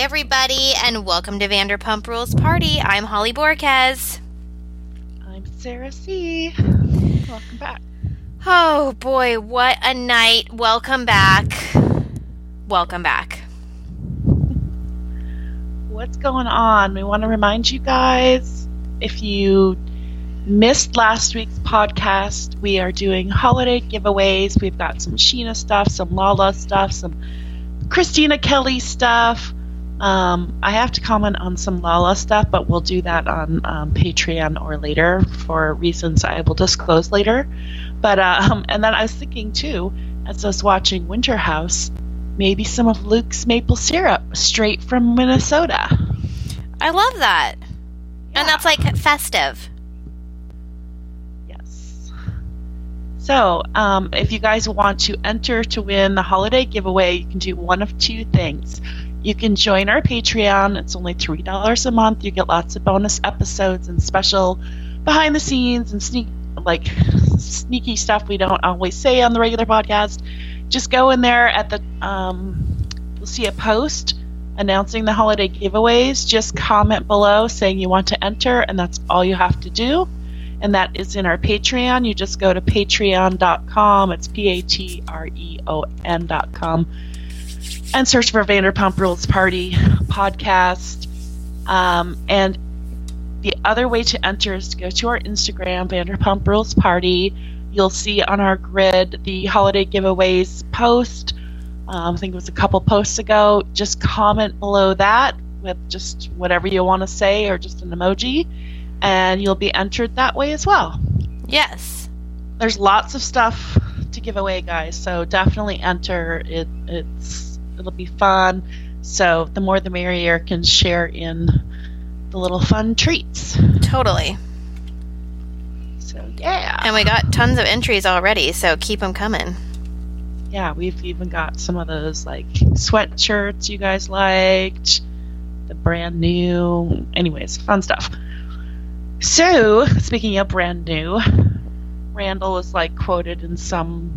everybody, and welcome to Vanderpump Rules Party. I'm Holly Borquez. I'm Sarah C. Welcome back. Oh boy, what a night. Welcome back. Welcome back. What's going on? We want to remind you guys if you missed last week's podcast, we are doing holiday giveaways. We've got some Scheana stuff, some Lala stuff, some Kristina Kelly stuff. Um, I have to comment on some Lala stuff, but we'll do that on um, Patreon or later for reasons I will disclose later. But um, and then I was thinking too, as I was watching Winter House, maybe some of Luke's maple syrup straight from Minnesota. I love that. Yeah. And that's like festive. Yes. So, um, if you guys want to enter to win the holiday giveaway, you can do one of two things. You can join our Patreon. It's only $3 a month. You get lots of bonus episodes and special behind the scenes and sneak like sneaky stuff we don't always say on the regular podcast. Just go in there at the um, you'll see a post announcing the holiday giveaways. Just comment below saying you want to enter, and that's all you have to do. And that is in our Patreon. You just go to patreon.com. It's P A T R E O N.com and search for Vanderpump Rules Party podcast. Um, and the other way to enter is to go to our Instagram, Vanderpump Rules Party. You'll see on our grid the holiday giveaways post. Um, I think it was a couple posts ago. Just comment below that with just whatever you want to say or just an emoji, and you'll be entered that way as well. Yes. There's lots of stuff to give away, guys. So definitely enter. It it's it'll be fun. So the more the merrier can share in the little fun treats. Totally. So yeah. And we got tons of entries already, so keep them coming. yeah, we've even got some of those like sweatshirts you guys liked, the brand new. Anyways, fun stuff. So, speaking of brand new, Randall was like quoted in some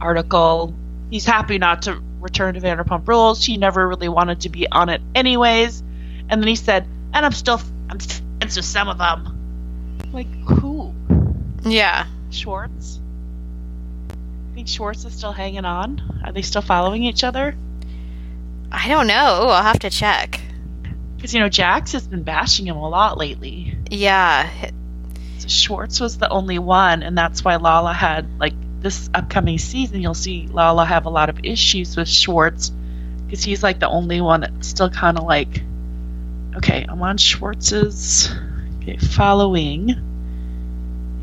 article. He's happy not to return to Vanderpump Rules. He never really wanted to be on it, anyways. And then he said, "And I'm still, I'm friends with some of them." Like who? Yeah. Schwartz? I think Schwartz is still hanging on? Are they still following each other? I don't know. I'll have to check. Because, you know, Jax has been bashing him a lot lately. Yeah. So Schwartz was the only one, and that's why Lala had, like, this upcoming season, you'll see Lala have a lot of issues with Schwartz because he's, like, the only one that's still kind of like, okay, I'm on Schwartz's okay, following.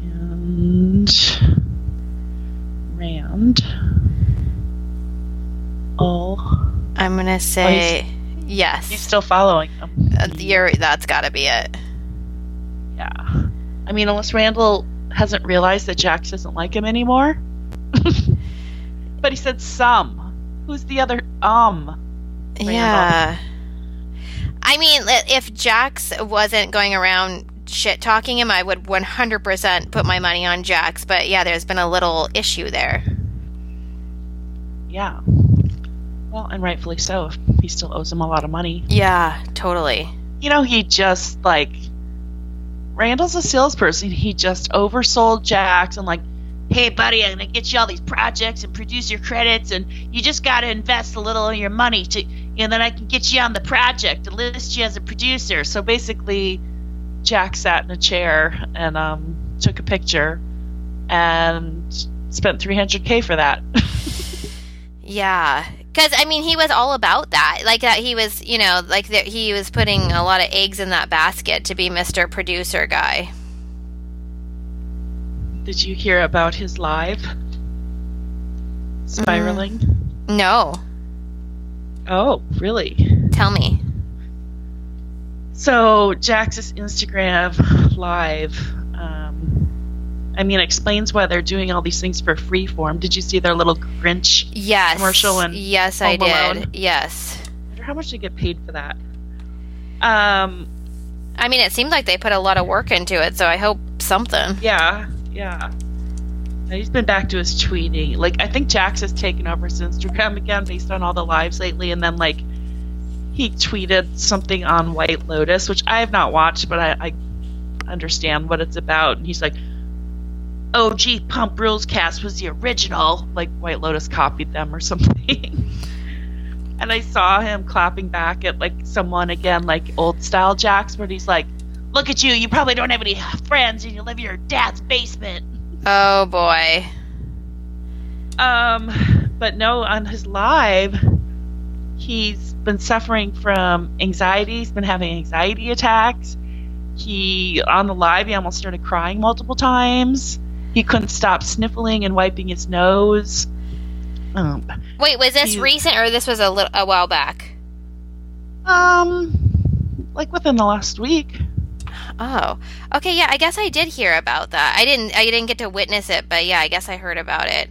And Rand. Oh, I'm going to say yes. he's still following him. Uh, you're, that's got to be it. Yeah. I mean, unless Randall hasn't realized that Jax doesn't like him anymore. but he said some. Who's the other um? Yeah. I mean, if Jax wasn't going around shit talking him, I would 100% put my money on Jax. But yeah, there's been a little issue there. Yeah. Well, and rightfully so. If he still owes him a lot of money. Yeah, totally. You know, he just like Randall's a salesperson. He just oversold Jax and like, hey buddy, I'm gonna get you all these projects and produce your credits, and you just gotta invest a little of your money to, and then I can get you on the project list you as a producer. So basically, Jack sat in a chair and um, took a picture and spent 300k for that. Yeah. Because, I mean, he was all about that. Like, that he was, you know, like that he was putting a lot of eggs in that basket to be Mr. Producer guy. Did you hear about his live spiraling? No. Oh, really? Tell me. So Jax's Instagram live, um, I mean, explains why they're doing all these things for Freeform. Did you see their little Grinch? Yes. Commercial and Yes, I Home did. Yes. I wonder how much they get paid for that. Um, I mean, it seemed like they put a lot of work into it, so I hope something. yeah, yeah. He's been back to his tweeting. Like, I think Jax has taken over his Instagram again based on all the lives lately, and then like he tweeted something on White Lotus, which I have not watched, but I, I understand what it's about. And he's like, "Oh, OG Pump Rules cast was the original. Like White Lotus copied them or something. and I saw him clapping back at like someone again, like old style Jax, where he's like, Look at you, you probably don't have any friends and you live in your dad's basement. Oh boy. Um, but no, on his live, he's been suffering from anxiety. He's been having anxiety attacks. He on the live, he almost started crying multiple times. He couldn't stop sniffling and wiping his nose. Um, Wait, was this he- recent or this was a little a while back? um, like within the last week. Oh, okay. Yeah, I guess I did hear about that. I didn't. I didn't get to witness it, but yeah, I guess I heard about it.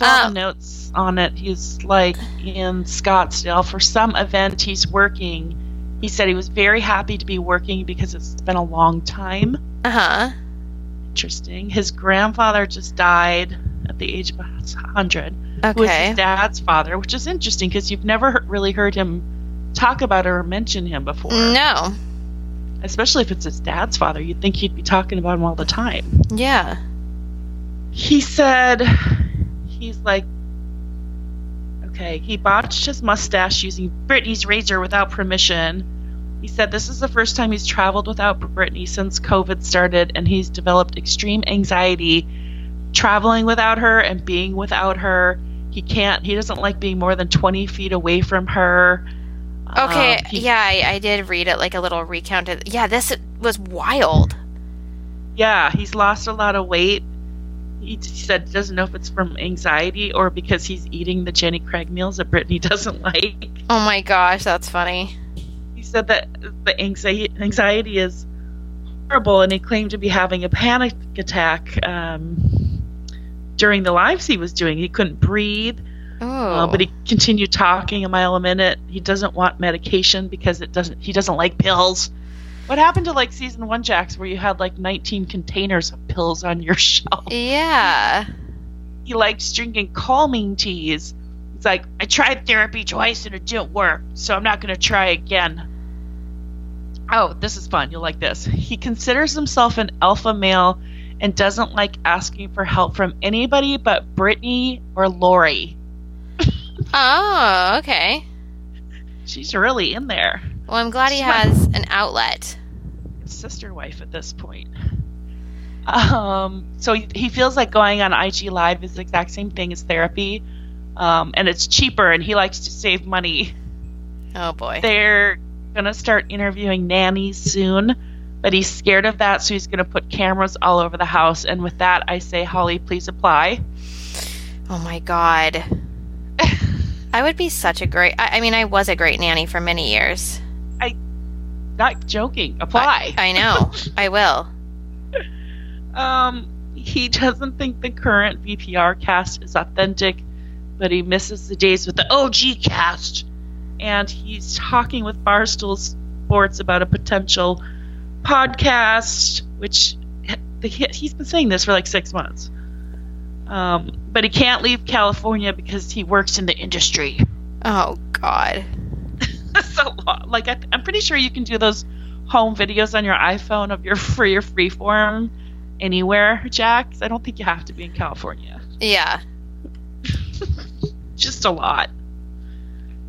Oh. the notes on it, he's like in Scottsdale for some event he's working. He said he was very happy to be working because it's been a long time. Uh huh. Interesting. His grandfather just died at the age of 100, who was his dad's father, which is interesting because you've never really heard him talk about or mention him before. No. Especially if it's his dad's father. You'd think he'd be talking about him all the time. Yeah. he said he's like okay he botched his mustache using Brittany's razor without permission he said this is the first time he's traveled without Brittany since COVID started and he's developed extreme anxiety traveling without her and being without her he can't he doesn't like being more than 20 feet away from her Okay. Um, he- yeah, I, I did read it like a little recounted. Yeah, this was wild. Yeah, he's lost a lot of weight. He, he said he doesn't know if it's from anxiety or because he's eating the Jenny Craig meals that Brittany doesn't like. Oh my gosh, that's funny. He said that the anxiety, anxiety is horrible, and he claimed to be having a panic attack um, during the lives he was doing. He couldn't breathe, Oh. uh, but he continued talking a mile a minute. He doesn't want medication because it doesn't. He doesn't like pills. What happened to like season one, Jax, where you had like 19 containers of pills on your shelf? Yeah. he likes drinking calming teas. He's like, I tried therapy twice and it didn't work, so I'm not going to try again. Oh, this is fun. You'll like this. He considers himself an alpha male and doesn't like asking for help from anybody but Brittany or Lori. Oh, okay. She's really in there. Well, I'm glad he Smart. has an outlet. sister wife at this point. Um, so he, he feels like going on IG Live is the exact same thing as therapy, um, and it's cheaper, and he likes to save money. Oh boy. They're gonna start interviewing nannies soon, but he's scared of that, so he's gonna put cameras all over the house. And with that, I say, Holly, please apply. Oh my god. I would be such a great. I, I mean, I was a great nanny for many years. I, not joking, apply. I know. I will. Um, he doesn't think the current VPR cast is authentic, but he misses the days with the OG cast. And he's talking with Barstool Sports about a potential podcast, which he's been saying this for like six months. Um, but he can't leave California because he works in the industry. Oh god. so, like, I, I'm pretty sure you can do those home videos on your iPhone of your free or freeform anywhere, Jax. I don't think you have to be in California. Yeah. Just a lot.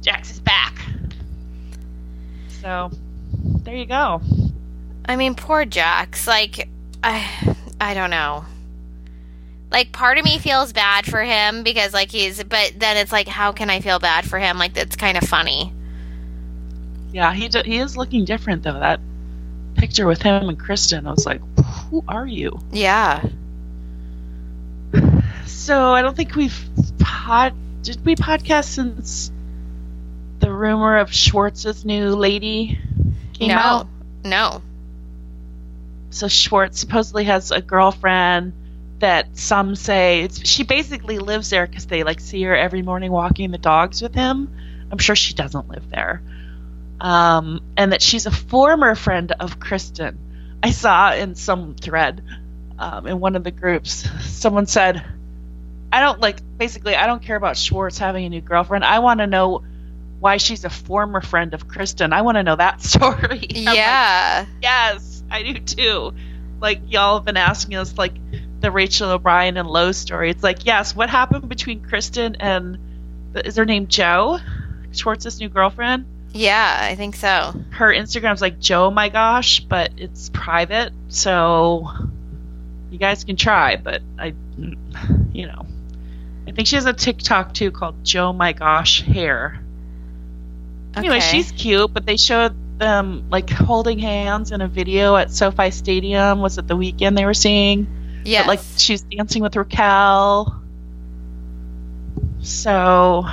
Jax is back. So, there you go. I mean, poor Jax. Like, I, I don't know. Like, part of me feels bad for him because, like, he's. But then it's like, how can I feel bad for him? Like, that's kind of funny. Yeah, he d- he is looking different though. That picture with him and Kristen, I was like, who are you? Yeah. So I don't think we've pod. Did we podcast since the rumor of Schwartz's new lady came no. out? No. So Schwartz supposedly has a girlfriend that some say it's, she basically lives there because they like see her every morning walking the dogs with him. I'm sure she doesn't live there. Um, and that she's a former friend of Kristen. I saw in some thread um, in one of the groups, someone said, I don't like, basically, I don't care about Schwartz having a new girlfriend. I want to know why she's a former friend of Kristen. I want to know that story. I'm like, Yeah. yes, I do too. Like y'all have been asking us like the Rachel O'Brien and Lowe story. It's like, yes, what happened between Kristen and is her name Joe? Schwartz's new girlfriend? yeah, I think so. Her Instagram's like Joe my gosh, but it's private, so you guys can try, but I you know. I think she has a TikTok too called Joe my gosh hair. Okay. Anyway, she's cute, but they showed them like holding hands in a video at SoFi Stadium. Was it the weekend they were seeing? But, like she's dancing with Raquel. So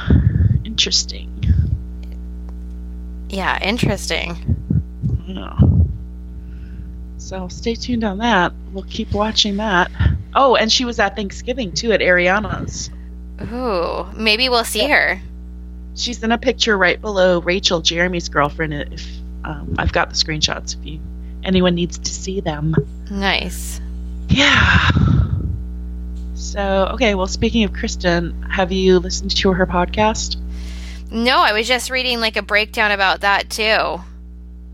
interesting. yeah, interesting. Yeah. So stay tuned on that. We'll keep watching that. Oh, and she was at Thanksgiving too at Ariana's. Ooh, maybe we'll see her. She's in a picture right below Rachel, Jeremy's girlfriend. If um, I've got the screenshots, if you anyone needs to see them. Nice. Yeah. So okay, well, speaking of Kristen, have you listened to her podcast? No, I was just reading like a breakdown about that too.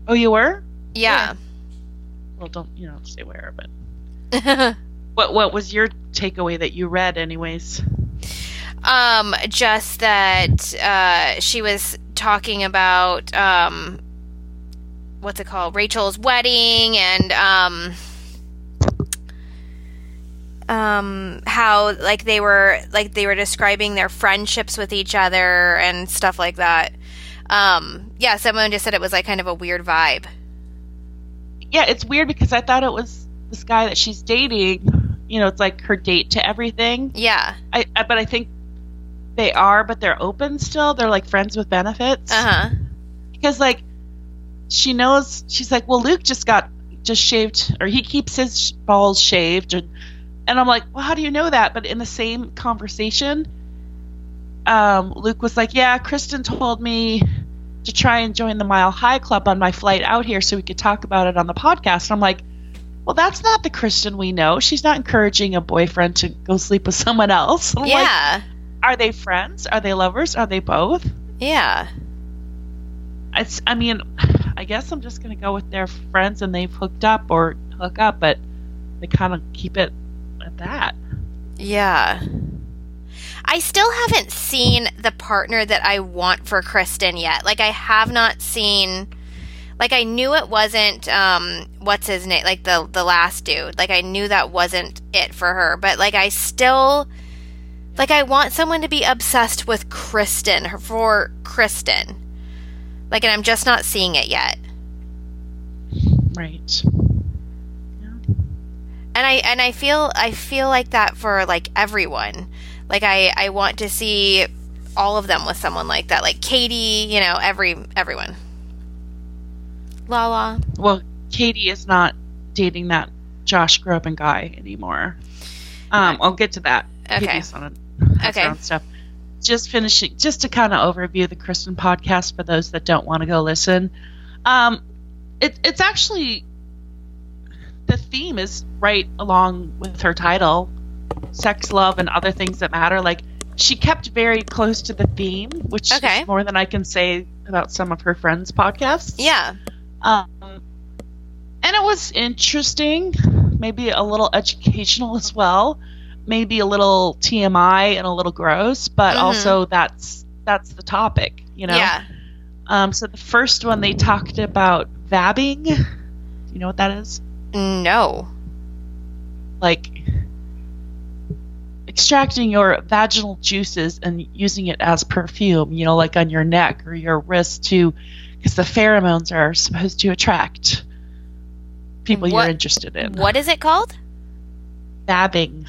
Oh, you were? Yeah. Well, don't you know say where, but what what was your takeaway that you read, anyways? um, just that uh, she was talking about um, what's it called, Rachel's wedding, and um, um, how like they were like they were describing their friendships with each other and stuff like that. Um, yeah, someone just said it was like kind of a weird vibe. Yeah, it's weird because I thought it was this guy that she's dating. You know, it's like her date to everything. Yeah. I, I but I think they are, but they're open still. They're like friends with benefits. Uh huh. because like she knows she's like well luke just got just shaved or he keeps his balls shaved and and i'm like well how do you know that? But in the same conversation um luke was like yeah kristen told me to try and join the mile high club on my flight out here so we could talk about it on the podcast. And i'm like well that's not the kristen we know. She's not encouraging a boyfriend to go sleep with someone else. I'm like, Yeah. are they friends? Are they lovers? Are they both? Yeah. it's i mean i guess i'm just gonna go with their friends and they've hooked up or hook up but they kind of keep it at that Yeah. I still haven't seen the partner that I want for Kristen yet. Like I have not seen like I knew it wasn't um what's his name like the the last dude. Like I knew that wasn't it for her, but like I still like I want someone to be obsessed with Kristen for Kristen. Like and I'm just not seeing it yet. right and I and I feel I feel like that for like everyone. Like I I want to see all of them with someone like that, like Katie. You know, every everyone. Lala. well katie is not dating that josh groban guy anymore um i'll get to that Okay. On Okay. stuff just finishing just to kind of overview the kristen podcast for those that don't want to go listen um it, it's actually the theme is right along with her title sex love and other things that matter like she kept very close to the theme which Okay. is more than i can say about some of her friends podcasts Yeah. um, and it was interesting, maybe a little educational as well, maybe a little TMI and a little gross, but Mhm. also that's that's the topic, you know. Yeah. Um, so the first one they talked about vabbing. Do you know what that is? No. Like extracting your vaginal juices and using it as perfume, you know, like on your neck or your wrist to because the pheromones are supposed to attract people What- you're interested in. What is it called? Vabbing.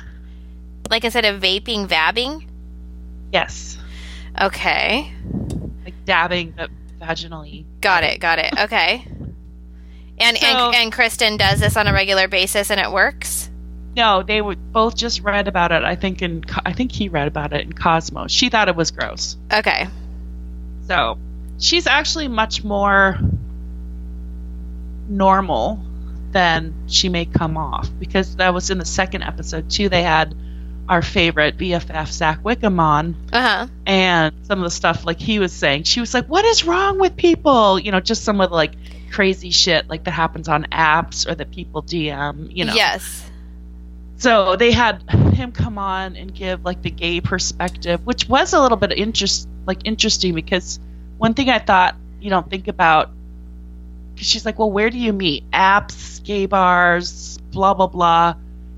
Like instead of vaping, vabbing. Yes. Okay. Like dabbing but vaginally. Got it. Got it. Okay. And So- and and Kristen does this on a regular basis, and it works. No, they would both just read about it. I think in I think he read about it in Cosmos. She thought it was gross. Okay. So she's actually much more normal than she may come off because that was in the second episode too. They had our favorite BFF Zach Wickham on, Uh huh. and some of the stuff like he was saying, she was like, "What is wrong with people?" You know, just some of the like crazy shit like that happens on apps or that people DM. You know, Yes. so they had him come on and give like the gay perspective, which was a little bit interest like interesting because one thing I thought you don't think about because she's like, well, where do you meet? Apps, gay bars, blah blah blah.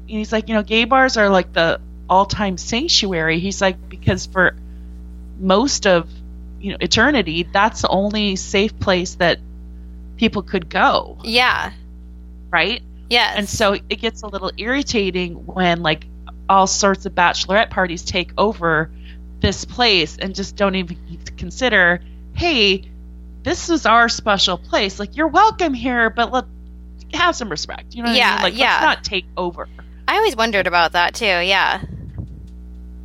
And he's like, you know, gay bars are like the all-time sanctuary. He's like because for most of you know eternity, that's the only safe place that people could go, Yeah. right? Yes. And so it gets a little irritating when like all sorts of bachelorette parties take over this place and just don't even consider, hey, this is our special place. Like you're welcome here, but let have some respect. You know what I Yeah, mean? Like yeah. let's not take over. I always wondered about that too. Yeah.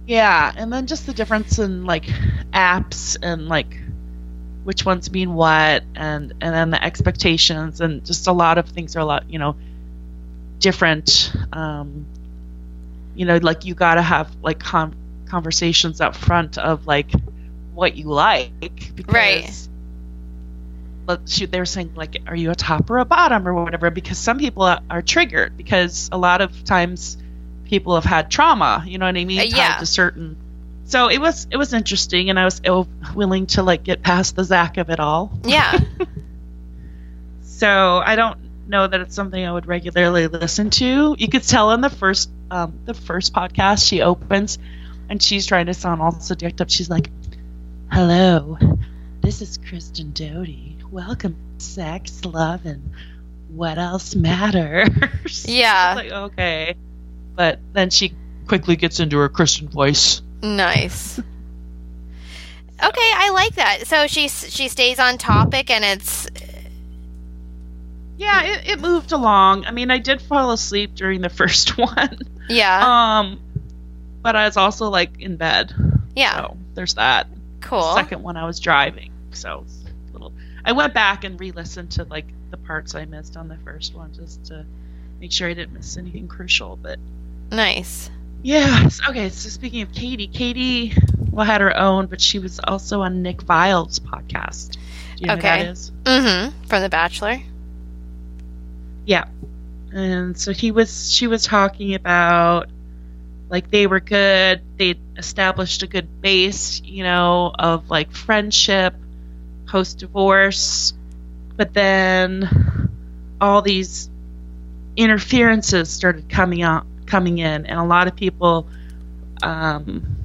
Yeah, and then just the difference in like apps and like which ones mean what and and then the expectations and just a lot of things are a lot, you know, different um you know, like you got to have like con- conversations up front of like what you like because Right. Shoot, they were saying like, are you a top or a bottom or whatever? Because some people are, are triggered because a lot of times people have had trauma. You know what I mean? Uh, Tied yeah. To certain. So it was it was interesting, and I was uh, willing to like get past the zack of it all. Yeah. So I don't know that it's something I would regularly listen to. You could tell in the first um, the first podcast she opens, and she's trying to sound all seductive. She's like, "Hello, this is Kristen Doute. Welcome, to sex, love, and what else matters." Yeah. Like okay, but then she quickly gets into her Christian voice. Nice. Okay, I like that. So she she stays on topic, and it's Yeah, it, it moved along. I mean, I did fall asleep during the first one. yeah, Um, but I was also like in bed. yeah, So there's that. cool. Second one I was driving, so a little. I went back and re-listened to like the parts I missed on the first one just to make sure I didn't miss anything crucial. But Nice. Yeah, okay. So speaking of Katie, Katie well had her own, but she was also on Nick Viall's podcast. You know Okay. who that is? Mm-hmm. From The Bachelor. Yeah. And so he was she was talking about like they were good, they established a good base, you know, of like friendship post divorce, but then all these interferences started coming out coming in and a lot of people um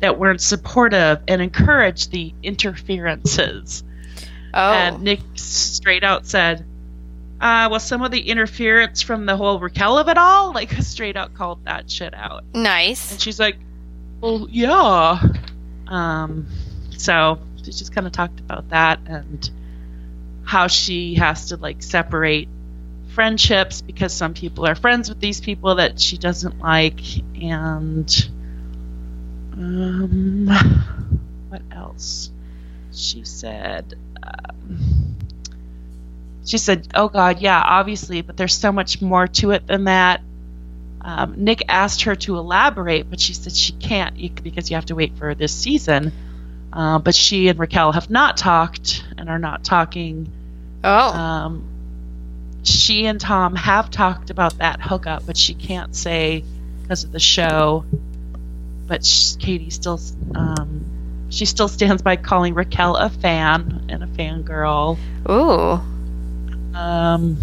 that weren't supportive and encouraged the interferences. Oh, And Nick straight out said, uh, well, some of the interference from the whole Raquel of it all, like straight out called that shit out. nice. And she's like, well, yeah. Um, so she just kind of talked about that and how she has to like separate friendships because some people are friends with these people that she doesn't like. And um what else? She said um, she said oh god yeah obviously but there's so much more to it than that. Um, nick asked her to elaborate but she said she can't because you have to wait for this season. Uh, but she and raquel have not talked and are not talking. Oh, um, she and Tom have talked about that hookup, but she can't say because of the show. But sh- Katie still, um, she still stands by calling Raquel a fan and a fangirl. ooh. Um,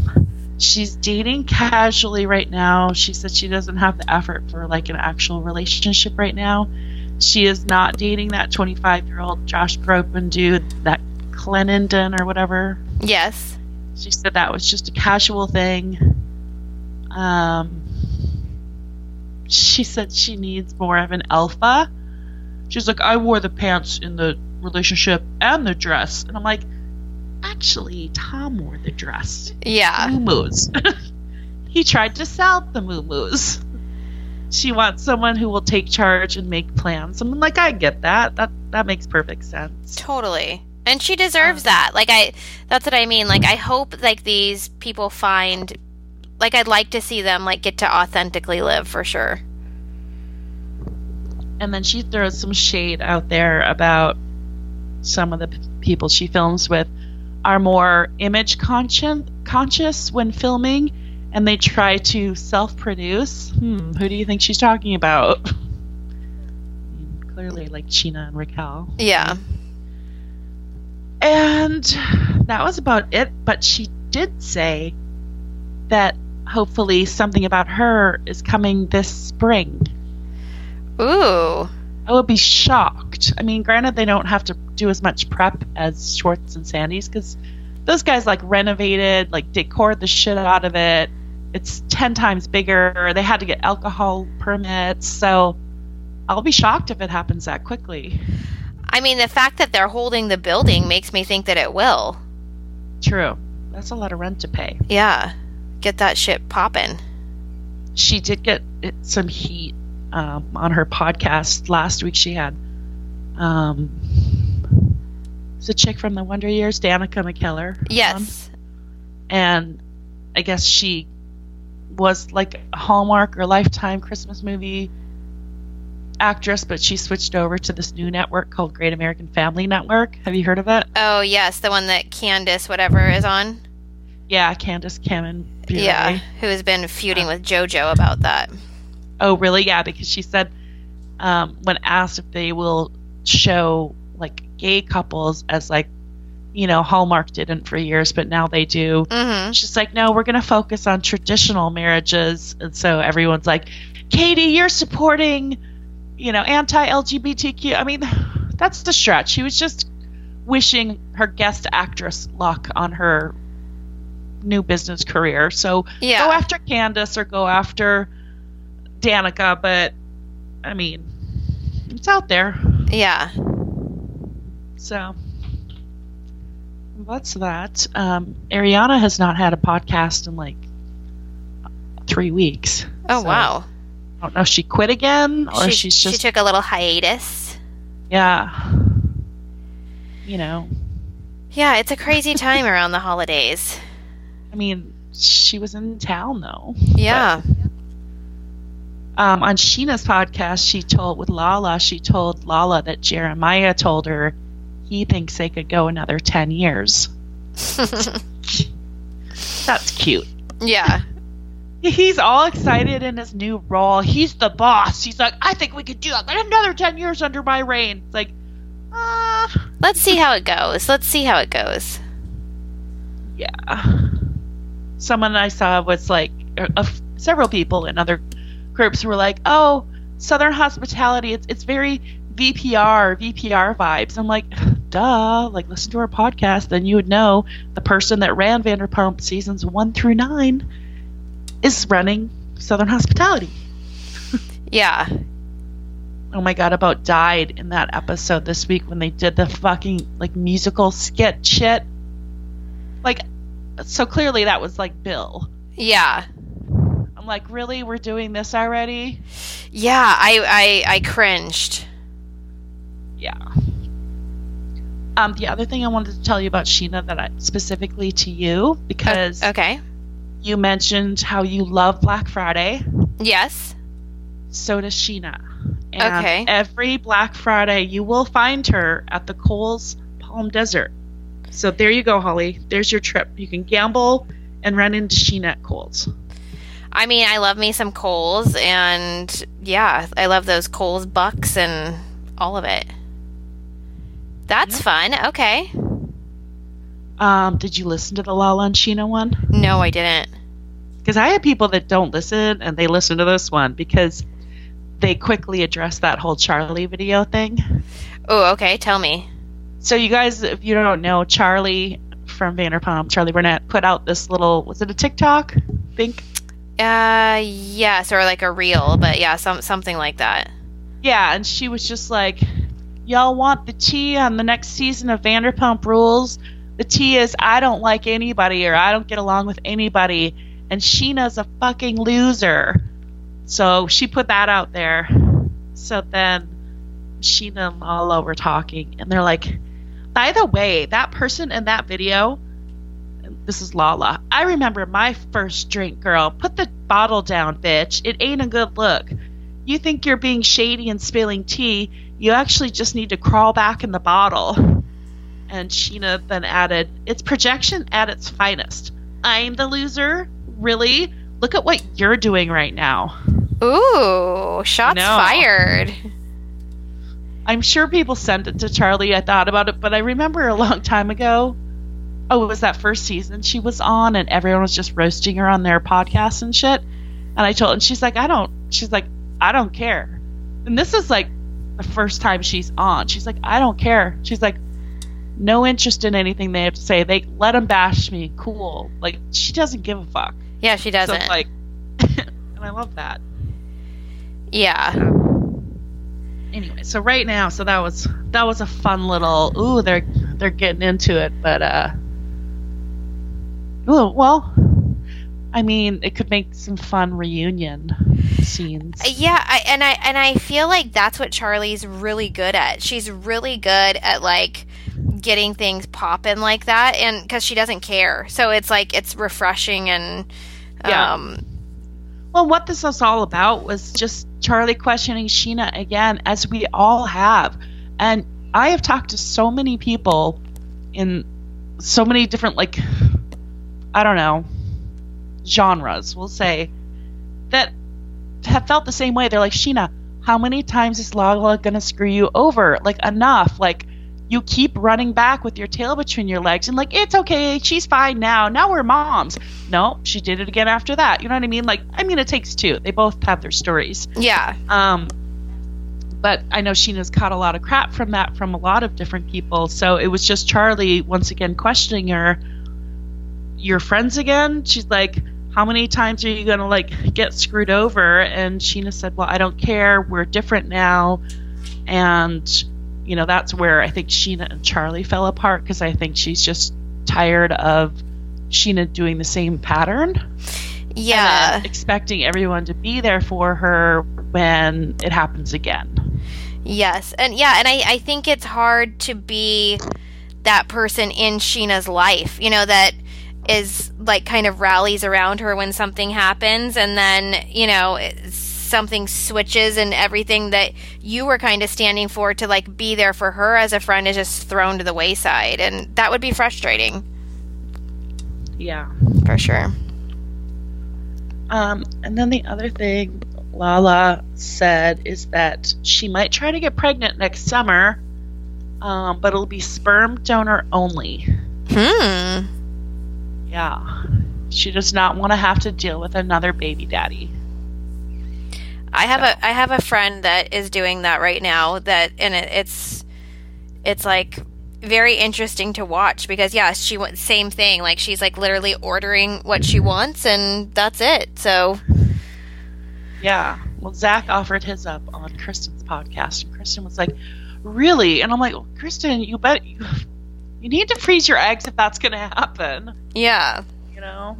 she's dating casually right now. She said she doesn't have the effort for like an actual relationship right now. She is not dating that 25 year old Josh Groban dude, that Clennenden or whatever. Yes. She said that was just a casual thing. Um, she said she needs more of an alpha. She's like, I wore the pants in the relationship and the dress. And I'm like, actually, Tom wore the dress. Yeah. Moo-moos. he tried to sell the moo-moos. She wants someone who will take charge and make plans. I'm like, I get that. That that makes perfect sense. Totally. And she deserves that. Like I that's what I mean. Like I hope like these people find like I'd like to see them like get to authentically live for sure. And then she throws some shade out there about some of the p- people she films with are more image conscious conscious when filming and they try to self-produce. Hmm, who do you think she's talking about? Clearly like Scheana and Raquel. Yeah. And that was about it. But she did say that hopefully something about her is coming this spring. Ooh. I would be shocked. I mean, granted, they don't have to do as much prep as Schwartz and Sandy's because those guys like renovated, like decored the shit out of it. It's 10 times bigger. They had to get alcohol permits. So I'll be shocked if it happens that quickly. I mean, the fact that they're holding the building makes me think that it will. True. That's a lot of rent to pay. Yeah. Get that shit popping. She did get some heat um, on her podcast last week. She had um, it's a chick from the Wonder Years, Danica McKellar. on. Yes. and I guess she was like a Hallmark or Lifetime Christmas movie actress, but she switched over to this new network called Great American Family Network. Have you heard of it? Oh, yes. The one that Candace, whatever, is on. Yeah, Candace Cameron. Bure. Yeah. Who has been feuding with JoJo about that. Oh, really? Yeah, because she said um, when asked if they will show like gay couples as like you know Hallmark didn't for years, but now they do. Mm-hmm. She's like, no, we're going to focus on traditional marriages. And so everyone's like, Katie, you're supporting, you know, anti LGBTQ. I mean, that's the stretch. She was just wishing her guest actress luck on her new business career. So Yeah. go after Candace or go after Danica. But, I mean, it's out there. Yeah. So that's that. Um, Ariana has not had a podcast in like three weeks. Oh, So, wow. I don't know if she quit again or she, she's just she took a little hiatus. yeah. You know, Yeah, it's a crazy time around the holidays. I mean, she was in town though. Yeah. Um, on Scheana's podcast, she told with Lala, she told Lala that Jeremiah told her he thinks they could go another ten years. That's cute. yeah. He's all excited in his new role. He's the boss. He's like, I think we could do another ten years under my reign. It's like, ah, Let's see how it goes. Let's see how it goes. yeah. Someone I saw was like, uh, uh, several people in other groups were like, oh, Southern hospitality. It's it's very VPR, VPR vibes. I'm like, duh. Like, listen to our podcast, then you would know the person that ran Vanderpump seasons one through nine is running Southern hospitality. Yeah. oh my god about died in that episode this week when they did the fucking like musical skit shit like so clearly that was like bill Yeah. i'm like really we're doing this already Yeah, I I, I cringed. yeah um the other thing i wanted to tell you about scheana that i specifically to you because Okay. You mentioned how you love black friday Yes. so does scheana and Okay. every black friday you will find her at the Kohl's palm desert so there you go holly there's your trip you can gamble and run into scheana at Kohl's I mean, I love me some Kohl's, and yeah, I love those Kohl's bucks and all of it. That's fun. Okay. Um, did you listen to the lala and scheana one No, I didn't. because i have people that don't listen and they listen to this one because they quickly address that whole charli video thing Oh, okay. Tell me. so you guys if you don't know charli from vanderpump charli burnett put out this little was it a tiktok I think Uh, yes, or like a reel, but yeah, some something like that. Yeah, and she was just like, Y'all want the tea on the next season of Vanderpump Rules? The tea is I don't like anybody or I don't get along with anybody, and Scheana's a fucking loser. So she put that out there. So then Scheana and Lala were talking, and they're like, By the way, that person in that video, this is Lala. I remember my first drink, girl. Put the bottle down, bitch. It ain't a good look. you think you're being shady and spilling tea. You actually just need to crawl back in the bottle. And Scheana then added, It's projection at its finest. I'm the loser? Really? Look at what you're doing right now. Ooh, shots No. fired. I'm sure people sent it to Charli. I thought about it, but I remember a long time ago. Oh, it was that first season she was on, and everyone was just roasting her on their podcast and shit. And I told, and she's like, I don't. She's like, I don't care. And this is like the first time she's on. She's like, I don't care. She's like, no interest in anything they have to say. They let them bash me. Cool. Like she doesn't give a fuck. Yeah, she doesn't. it's like, and I love that. yeah. anyway so right now so that was that was a fun little ooh they're they're getting into it but uh ooh, well i mean it could make some fun reunion scenes Yeah, I, and I and I feel like that's what Charli's really good at. She's really good at like getting things popping like that, and because she doesn't care, so it's like it's refreshing and Yeah. um, well what this was all about was just charli questioning scheana again as we all have. And i have talked to so many people in so many different like i don't know genres we'll say that have felt the same way. They're like scheana how many times is lala gonna screw you over? Like enough. Like you keep running back with your tail between your legs and like it's okay she's fine now now we're moms no she did it again after that you know what i mean like i mean it takes two they both have their stories yeah, um, but I know Scheana's caught a lot of crap from that from a lot of different people. So it was just Charli once again questioning her. Your friends again? She's like, how many times are you gonna like get screwed over? And Scheana said, well, I don't care. We're different now. And you know that's where I think Scheana and Charli fell apart because I think she's just tired of Scheana doing the same pattern. Yeah, expecting everyone to be there for her when it happens again. yes, and yeah, and I I think it's hard to be that person in Scheana's life, you know that is like kind of rallies around her when something happens and then you know it's- something switches and everything that you were kind of standing for to like be there for her as a friend is just thrown to the wayside and that would be frustrating Yeah. for sure Um, and then the other thing Lala said is that she might try to get pregnant next summer, um, but it'll be sperm donor only. hmm Yeah. She does not want to have to deal with another baby daddy. I have a I have a friend that is doing that right now that and it, it's it's like very interesting to watch because yeah she went same thing like she's like literally ordering what she wants and that's it so Yeah. Well, Zach offered his up on Kristen's podcast, and Kristen was like, "Really?" And I'm like, well, "Kristen, you bet you, you need to freeze your eggs if that's going to happen." yeah You know.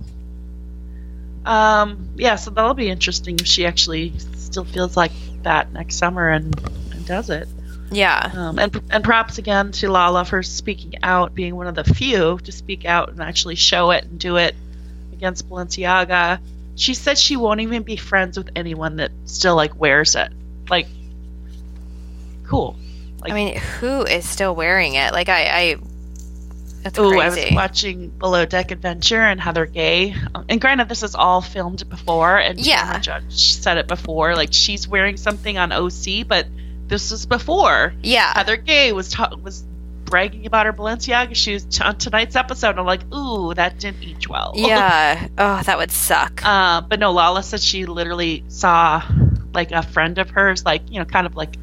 Um. Yeah. So that'll be interesting if she actually still feels like that next summer and, and does it. yeah Um, and and props again to Lala for speaking out, being one of the few to speak out and actually show it and do it against Balenciaga. She said she won't even be friends with anyone that still like wears it. Like, cool. Like, I mean who is still wearing it like I I that's oh, I was watching Below Deck Adventure and Heather gay. And granted, this is all filmed before, and Yeah. Judge said it before. Like she's wearing something on OC, but this was before. yeah Heather Gay was ta- was bragging about her Balenciaga shoes t- on tonight's episode. I'm like, ooh, that didn't age well. yeah oh that would suck Uh, but no, Lala said she literally saw like a friend of hers, like you know, kind of like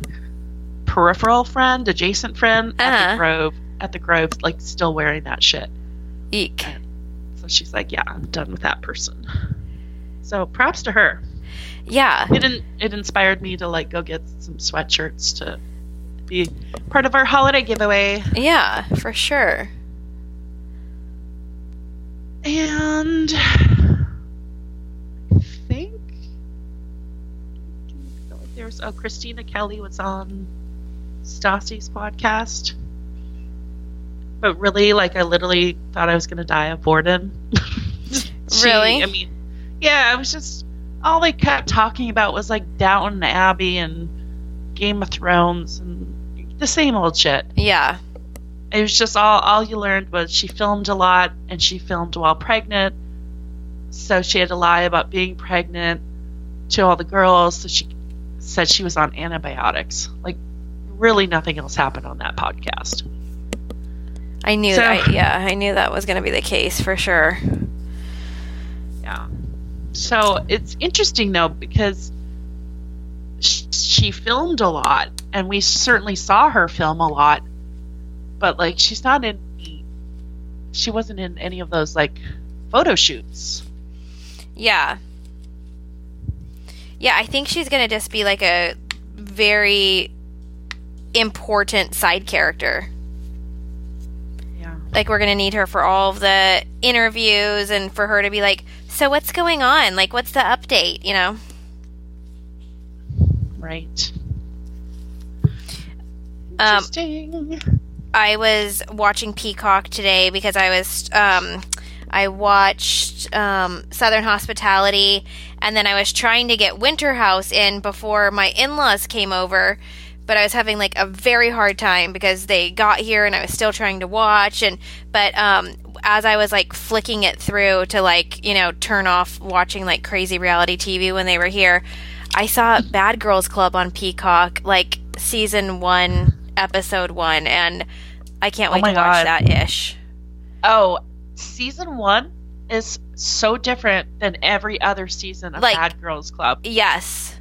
peripheral friend, adjacent friend at Uh-huh. the Grove, at the Grove, like still wearing that shit. eek So she's like, yeah, I'm done with that person. So props to her. yeah It in, it inspired me to like go get some sweatshirts to be part of our holiday giveaway. yeah for sure And I think there was oh Kristina Kelly was on Stassi's podcast. But really, like I literally thought I was gonna die of boredom. She- Really? I mean, yeah, I was just all they kept talking about was like Downton Abbey and Game of Thrones and the same old shit. Yeah. It was just all all you learned was she filmed a lot and she filmed while pregnant. So she had to lie about being pregnant to all the girls. So she said she was on antibiotics. Like really nothing else happened on that podcast. I knew So- I, yeah, I knew that was going to be the case for sure. Yeah. So it's interesting though because she filmed a lot, and we certainly saw her film a lot. But like, she's not in. She wasn't in any of those like photo shoots. Yeah. Yeah, I think she's going to just be like a very important side character. Like we're going to need her for all of the interviews and for her to be like, "So what's going on? Like what's the update?" you know? Right. Um, Interesting. I was watching Peacock today because I was um, I watched um, Southern Hospitality, and then I was trying to get Winter House in before my in-laws came over, but I was having like a very hard time because they got here and I was still trying to watch, and but um, as I was like flicking it through to like you know turn off watching like crazy reality TV when they were here, I saw Bad Girls Club on Peacock like season one episode one and I can't Oh wait my to watch God. that ish. oh, season one is so different than every other season of Like- Bad Girls Club. Yes.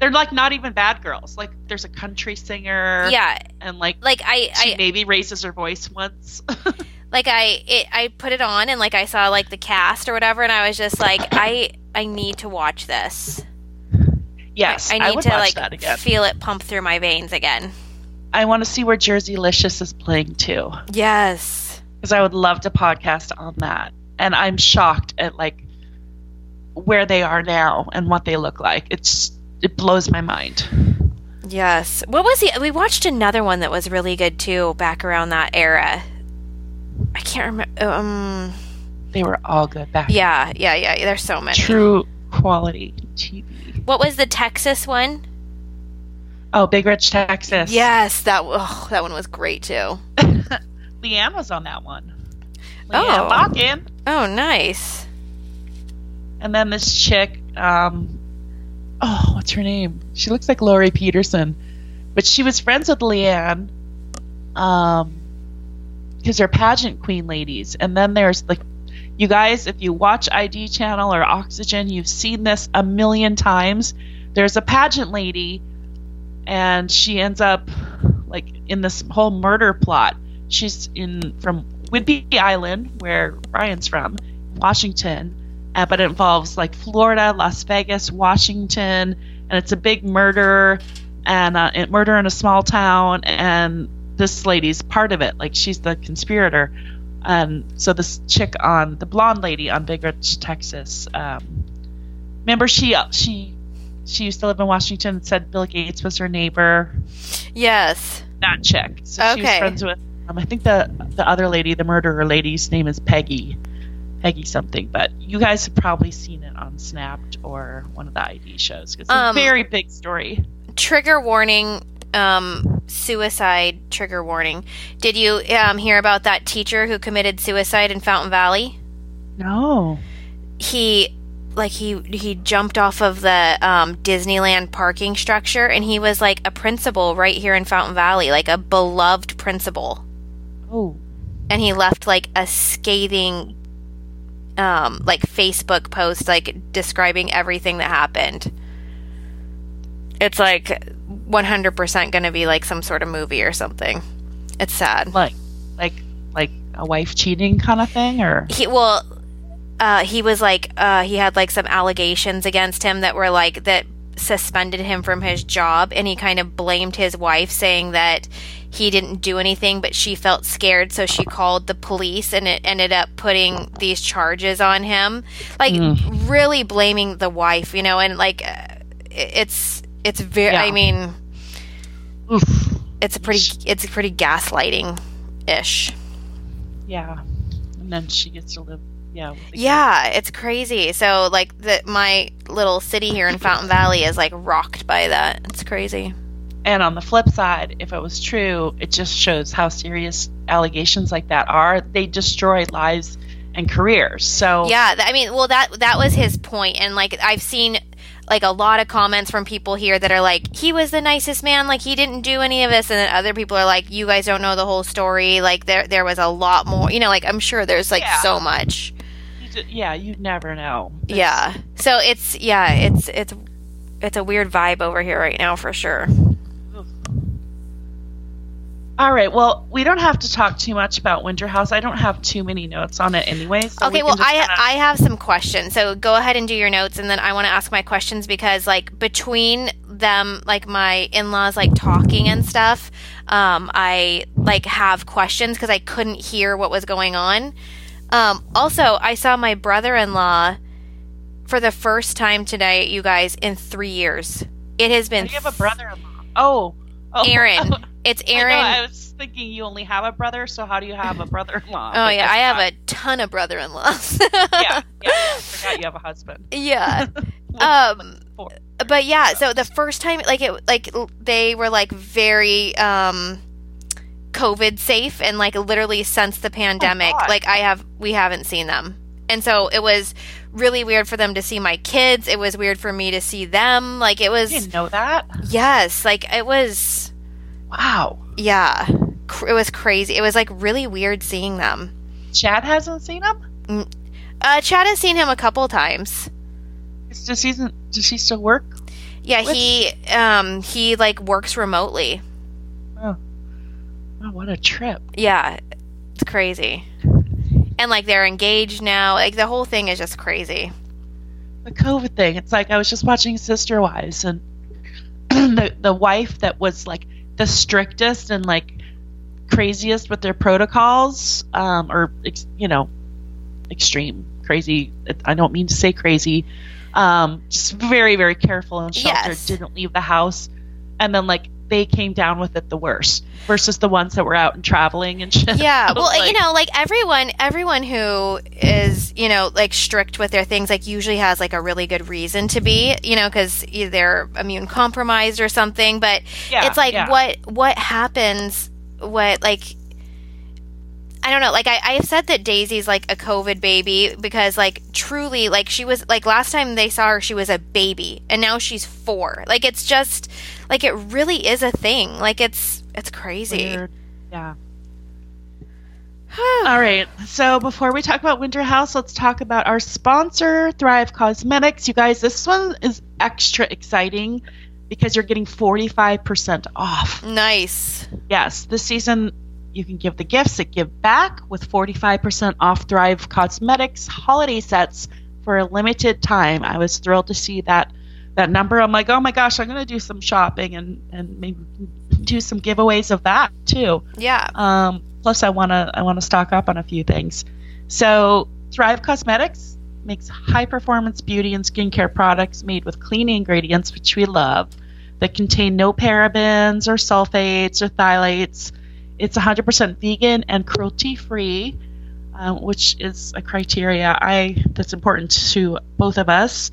They're like not even bad girls. Like there's a country singer. Yeah. And like Like I, she I maybe raises her voice once. like I it, I put it on and like I saw like the cast or whatever and I was just like I I need to watch this. yes, I I, need would to like feel it pump through my veins again. I want to see where Jerseylicious is playing too, Yes. because I would love to podcast on that. And I'm shocked at like where they are now and what they look like. It's it blows my mind. Yes. What was the we watched another one that was really good too back around that era. I can't remember um They were all good back. yeah, yeah, yeah. There's so many. True quality TV. What was the Texas one? Oh, Big Rich Texas. Yes, that oh, that one was great too. Leanne was on that one. Oh. Leanne Bakken. Oh, nice. And then this chick, um, oh, what's her name? She looks like Laurie Peterson, but she was friends with Leanne, um, because they're pageant queen ladies. And then there's like, you guys, if you watch ID Channel or Oxygen, you've seen this a million times. There's a pageant lady, and she ends up like in this whole murder plot. She's in from Whidbey Island, where Ryan's from, Washington, uh, but it involves like Florida, Las Vegas, Washington, and it's a big murder and uh, murder in a small town. And this lady's part of it, like she's the conspirator. And so this chick on the blonde lady on Big Rich, Texas. Um, remember she she she used to live in Washington. and Said Bill Gates was her neighbor. Yes. That chick. So she was Okay. friends with. Um, I think the the other lady, the murderer lady's name is Peggy. Peggy something, but you guys have probably seen it on Snapped or one of the ID shows. It's a Um, very big story. Trigger warning. Um, suicide trigger warning. Did you um hear about that teacher who committed suicide in Fountain Valley? No. He like he he jumped off of the um, Disneyland parking structure and he was like a principal right here in Fountain Valley, like a beloved principal. Oh. and he left like a scathing um like facebook post like describing everything that happened it's like 100% gonna be like some sort of movie or something. It's sad. Like, like, like a wife cheating kind of thing, or? He well uh he was like uh he had like some allegations against him that were like that suspended him from his job and he kind of blamed his wife saying that he didn't do anything but she felt scared so she called the police and it ended up putting these charges on him like Mm. really blaming the wife you know and like uh, it's it's very i mean oof. it's a pretty it's a pretty gaslighting ish Yeah. And then she gets to live Yeah. Yeah, it's crazy. So like the my little city here in Fountain Valley is like rocked by that. It's crazy. And on the flip side, if it was true, it just shows how serious allegations like that are. They destroy lives and careers. So Yeah, I mean, well that that was his point. and like I've seen like a lot of comments from people here that are like he was the nicest man like he didn't do any of this and then other people are like you guys don't know the whole story like there there was a lot more you know like i'm sure there's like Yeah. so much yeah, you never know. yeah so it's yeah it's it's it's a weird vibe over here right now for sure All right. Well, we don't have to talk too much about Winter House. I don't have too many notes on it anyway. So okay we well i kinda- i have some questions so go ahead and do your notes and then i want to ask my questions because like between them like my in-laws like talking and stuff um i like have questions because i couldn't hear what was going on um also i saw my brother-in-law for the first time today you guys in three years it has been do you have a brother-in-law? Oh, oh aaron it's I know, aaron I, was thinking you only have a brother, so how do you have a brother-in-law? oh yeah i have a ton of brother-in-laws yeah, yeah. I forgot you have a husband. yeah um but yeah so the first time like it like they were like very um covid safe and like literally since the pandemic God. like i have we haven't seen them and so it was really weird for them to see my kids it was weird for me to see them like it was didn't know that. yes like it was Wow. yeah it was crazy it was like really weird seeing them Chad hasn't seen him. uh chad has seen him a couple times Does he does he still work? yeah What? he um he like works remotely Oh, what a trip. Yeah, it's crazy. And like they're engaged now. Like the whole thing is just crazy. the COVID thing. It's like I was just watching Sister Wives, and the the wife that was like the strictest and like craziest with their protocols, um, or ex- you know, extreme crazy. I don't mean to say crazy. Um, just very very careful and sheltered. Yes. Didn't leave the house, and then like they came down with it the worst versus the ones that were out and traveling and shit. Yeah, well, Like- you know, like everyone, everyone who is, you know, like strict with their things, like usually has like a really good reason to be, you know, because they're immune compromised or something. But Yeah, it's like yeah. what what happens? What like I don't know. Like I, I've said that Daisy's like a COVID baby because like truly like she was like last time they saw her she was a baby and now she's four. Like it's just like it really is a thing. Like it's it's crazy. Weird. Yeah. All right. So before we talk about Winter House, let's talk about our sponsor, Thrive Causemetics. You guys, this one is extra exciting because you're getting 45% off. nice. Yes, this season you can give the gifts that give back with 45% off Thrive Causemetics holiday sets for a limited time. I was thrilled to see that that number. I'm like, oh my gosh, I'm going to do some shopping and and maybe do some giveaways of that too. Yeah. Um, plus, I wanna I wanna stock up on a few things. So Thrive Causemetics makes high performance beauty and skincare products made with clean ingredients, which we love, that contain no parabens or sulfates or phthalates. It's 100% vegan and cruelty free, uh, which is a criteria I that's important to both of us.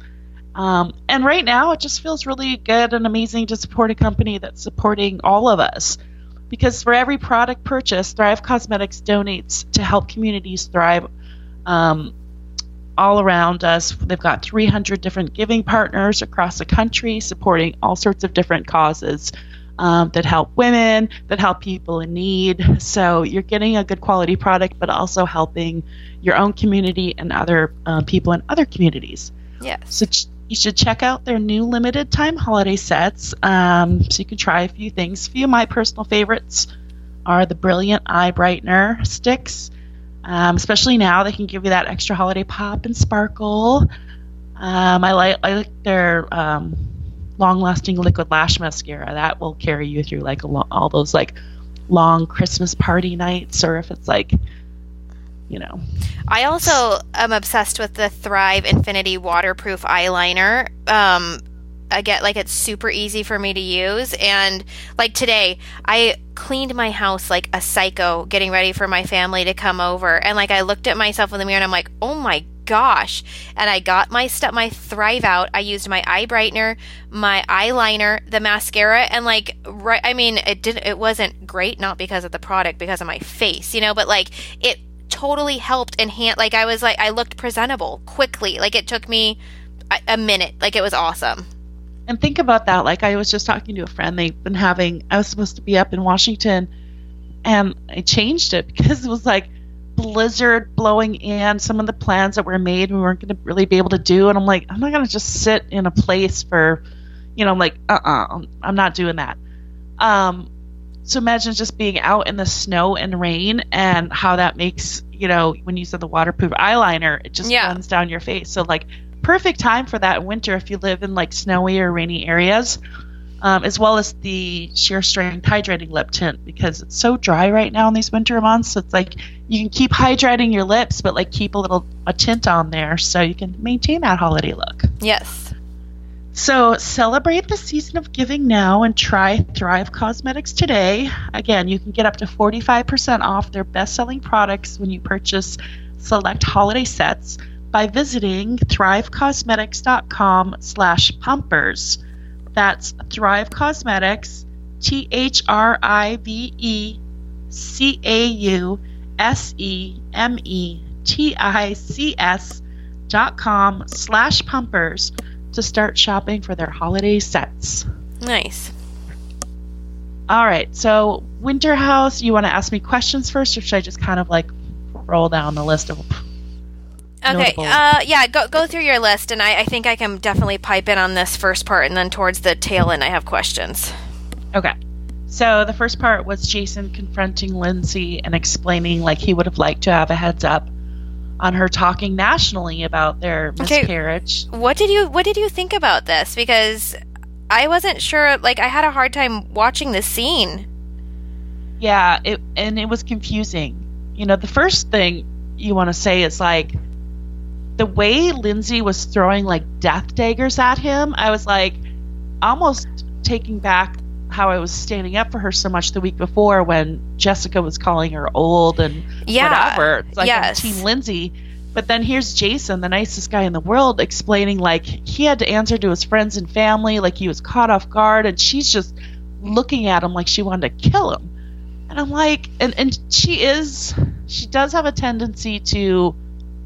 Um, and right now, it just feels really good and amazing to support a company that's supporting all of us because for every product purchase, Thrive Causemetics donates to help communities thrive um, all around us. They've got 300 different giving partners across the country supporting all sorts of different causes um, that help women, that help people in need. So you're getting a good quality product, but also helping your own community and other uh, people in other communities. Yes. So ch- you should check out their new limited time holiday sets. Um, so you can try a few things. A few of my personal favorites are the Brilliant Eye Brightener sticks. Um, especially now, they can give you that extra holiday pop and sparkle. Um, I like I like their um, long-lasting liquid lash mascara. That will carry you through like lo- all those like long Christmas party nights, or if it's like, you know, I also am obsessed with the Thrive Infinity waterproof eyeliner. Um, I get like it's super easy for me to use, and like today, I cleaned my house like a psycho getting ready for my family to come over and like I looked at myself in the mirror and I'm like, "Oh my gosh. And I got my stuff, my Thrive out. I used my eye brightener, my eyeliner, the mascara, and like, right. I mean, it didn't, it wasn't great, not because of the product, because of my face, you know, but like, it totally helped enhance, like, I was like, I looked presentable quickly. Like, it took me a, minute. Like, it was awesome. And think about that. Like, I was just talking to a friend. They've been having, I was supposed to be up in Washington and I changed it because it was like, blizzard blowing in. Some of the plans that were made we weren't going to really be able to do. And I'm like, I'm not going to just sit in a place for, you know, I'm like, uh uh-uh, uh, I'm not doing that. Um, so imagine just being out in the snow and rain and how that makes, you know, when you said the waterproof eyeliner, it just yeah. runs down your face. So, like, perfect time for that in winter if you live in like snowy or rainy areas um, as well as the sheer strength hydrating lip tint because it's so dry right now in these winter months. So it's like you can keep hydrating your lips, but like keep a little a tint on there so you can maintain that holiday look. Yes. So celebrate the season of giving now and try Thrive Causemetics today. Again, you can get up to 45% off their best-selling products when you purchase select holiday sets by visiting thrivecausemetics.com slash pumpers. That's Thrive Causemetics, T H R I V E C A U S E M E T I C S dot com slash pumpers to start shopping for their holiday sets. Nice. All right, so Winter House, you want to ask me questions first, or should I just kind of like roll down the list of Okay. Uh, yeah. Go go through your list, and I, I think I can definitely pipe in on this first part, and then towards the tail end, I have questions. Okay. So the first part was Jason confronting Lindsay and explaining like he would have liked to have a heads up on her talking nationally about their miscarriage. Okay. What did you What did you think about this? Because I wasn't sure. Like I had a hard time watching the scene. Yeah. It and it was confusing. You know, the first thing you want to say is like the way Lindsay was throwing like death daggers at him, I was like almost taking back how I was standing up for her so much the week before when Jessica was calling her old and yeah, whatever. It's like yes. Team Lindsay. But then here's Jason, the nicest guy in the world, explaining like he had to answer to his friends and family, like he was caught off guard, and she's just looking at him like she wanted to kill him. And I'm like, and, and she is, she does have a tendency to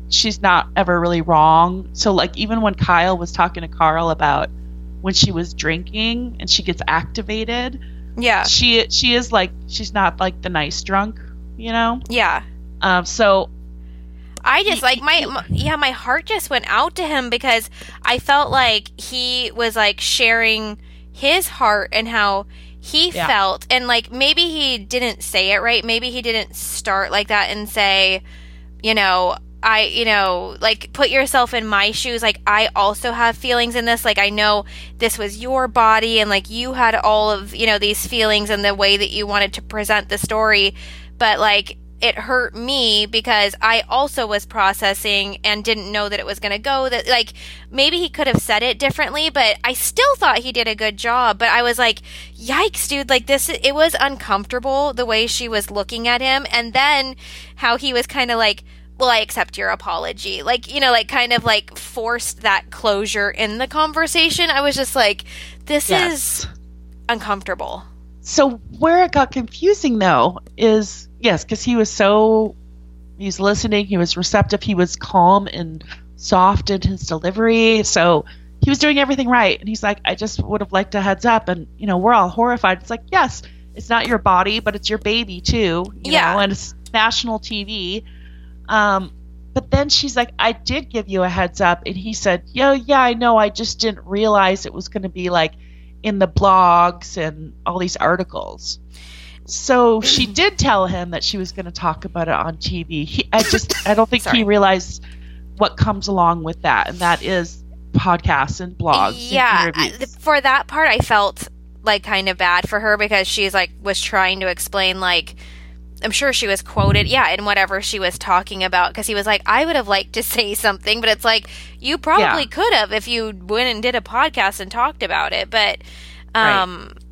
she's not ever really wrong. So like even when Kyle was talking to Carl about when she was drinking and she gets activated, yeah, she she is like she's not like the nice drunk, you know. Yeah. Um. So. I just like my, my yeah my heart just went out to him because I felt like he was like sharing his heart and how he yeah. felt and like maybe he didn't say it right maybe he didn't start like that and say you know I, you know, like put yourself in my shoes. Like, I also have feelings in this. Like, I know this was your body and like you had all of, you know, these feelings and the way that you wanted to present the story. But like, it hurt me because I also was processing and didn't know that it was going to go that like maybe he could have said it differently but I still thought he did a good job but I was like yikes dude like this it was uncomfortable the way she was looking at him and then how he was kind of like well, I accept your apology. Like, you know, like kind of like forced that closure in the conversation. I was just like, this yes. is uncomfortable. So, where it got confusing though is yes, because he was so, he was listening, he was receptive, he was calm and soft in his delivery. So, he was doing everything right. And he's like, I just would have liked a heads up. And, you know, we're all horrified. It's like, yes, it's not your body, but it's your baby too. You yeah. Know, and it's national TV. Um, but then she's like, I did give you a heads up. And he said, Yo, yeah, I know. I just didn't realize it was going to be like in the blogs and all these articles. So she did tell him that she was going to talk about it on TV. He, I just, I don't think he realized what comes along with that. And that is podcasts and blogs. Yeah. And for that part, I felt like kind of bad for her because she's like, was trying to explain, like, I'm sure she was quoted, yeah, in whatever she was talking about, because he was like, I would have liked to say something, but it's like, you probably yeah. could have if you went and did a podcast and talked about it. But, um, right.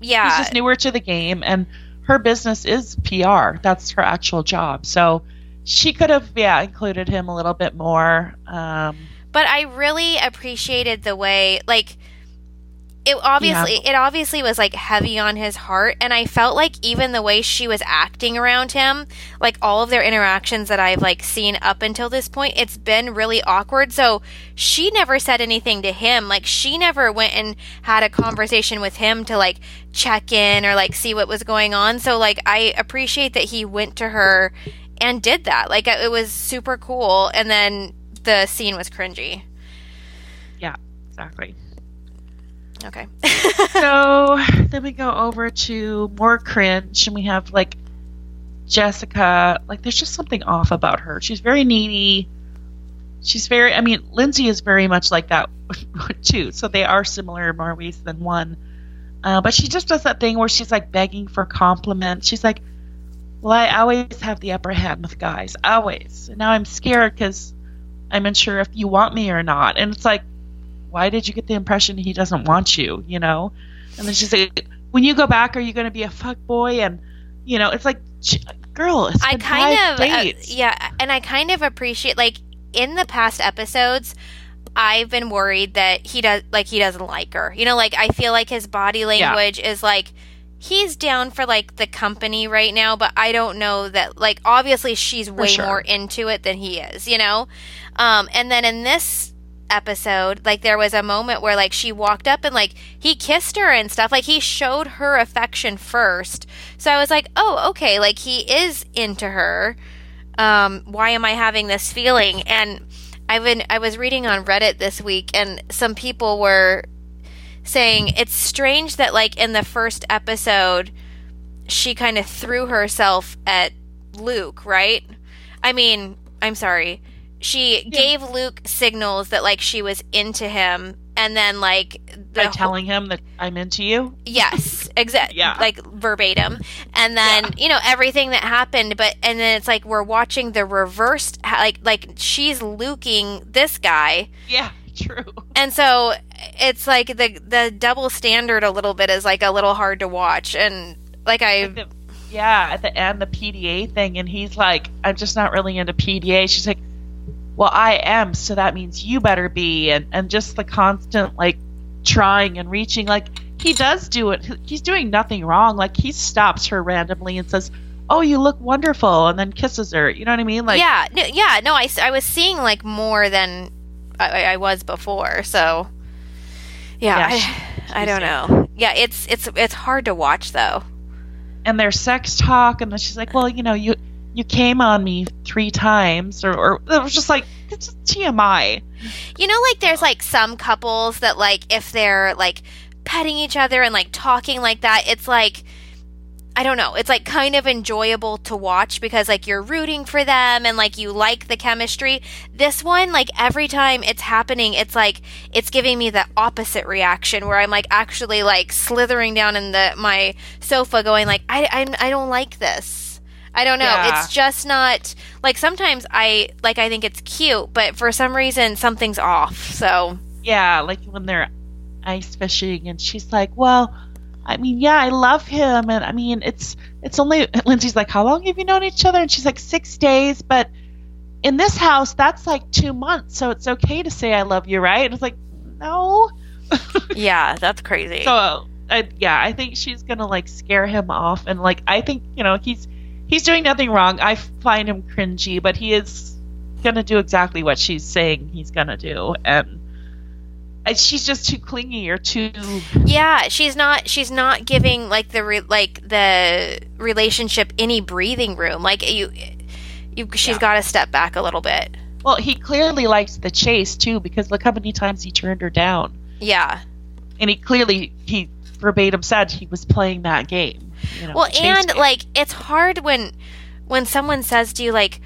yeah. He's just newer to the game. And her business is PR. That's her actual job. So she could have, yeah, included him a little bit more. Um, but I really appreciated the way, like, it obviously yeah. it obviously was like heavy on his heart and i felt like even the way she was acting around him like all of their interactions that i've like seen up until this point it's been really awkward. So she never said anything to him. Like she never went and had a conversation with him to like check in or like see what was going on. So like i appreciate that he went to her and did that. Like it was super cool and then the scene was cringy. Yeah exactly Okay. so then we go over to more cringe, and we have like Jessica. Like, there's just something off about her. She's very needy. She's very. I mean, Lindsay is very much like that too. So they are similar in more ways than one. Uh, but she just does that thing where she's like begging for compliments. She's like, "Well, I always have the upper hand with guys, always. And now I'm scared because I'm unsure if you want me or not." And it's like, why did you get the impression he doesn't want you? You know, and then she's like, when you go back, are you going to be a fuck boy? And you know, it's like, girl, it's I kind of, uh, yeah, and I kind of appreciate like in the past episodes. I've been worried that he does like he doesn't like her. You know, like I feel like his body language yeah. is like he's down for like the company right now, but I don't know that like obviously she's way sure. more into it than he is, you know? Um and then in this episode, like there was a moment where like she walked up and like he kissed her and stuff. Like he showed her affection first. So I was like, "Oh, okay, like he is into her." Um, why am I having this feeling? And I've been I was reading on Reddit this week and some people were saying it's strange that like in the first episode she kind of threw herself at Luke, right? I mean, I'm sorry she yeah. gave Luke signals that like she was into him and then like by telling him that I'm into you. Yes, exactly. yeah, like verbatim. And then yeah. you know everything that happened, but and then it's like we're watching the reversed, like like she's luking this guy. Yeah, true. And so it's like the the double standard a little bit is like a little hard to watch, and like I. The, yeah, at the end, the PDA thing, and he's like, "I'm just not really into PDA." She's like, well i am so that means you better be and and just the constant like trying and reaching like he does do it he's doing nothing wrong like he stops her randomly and says oh you look wonderful and then kisses her you know what i mean like yeah no, yeah no I, I was seeing like more than i, I was before so yeah, yeah I, I don't know. Yeah it's it's it's hard to watch though. And their sex talk and then she's like well you know you you came on me three times or, or it was just like it's tmi you know like there's like some couples that like if they're like petting each other and like talking like that it's like I don't know. It's like kind of enjoyable to watch because like you're rooting for them and like you like the chemistry. This one, like every time it's happening, it's like it's giving me the opposite reaction where I'm like actually like slithering down in the my sofa, going like I I, I don't like this. I don't know. Yeah. It's just not like sometimes I like I think it's cute, but for some reason something's off. So yeah, like when they're ice fishing, and she's like, "Well, I mean, yeah, I love him, and I mean, it's it's only." Lindsay's like, "How long have you known each other?" And she's like, six days, but in this house, that's like two months, so it's okay to say I love you, right?" And it's like, no. yeah, that's crazy. So, uh, yeah, I think she's gonna like scare him off, and like I think you know he's he's doing nothing wrong. I find him cringy, but he is gonna do exactly what she's saying he's gonna do, and she's just too clingy or too. Yeah, she's not. She's not giving like the re, like the relationship any breathing room. Like you, you she's yeah. got to step back a little bit. Well, he clearly likes the chase too, because look how many times he turned her down. Yeah, and he clearly he verbatim said he was playing that game. You know, well, and game. like it's hard when when someone says to you like,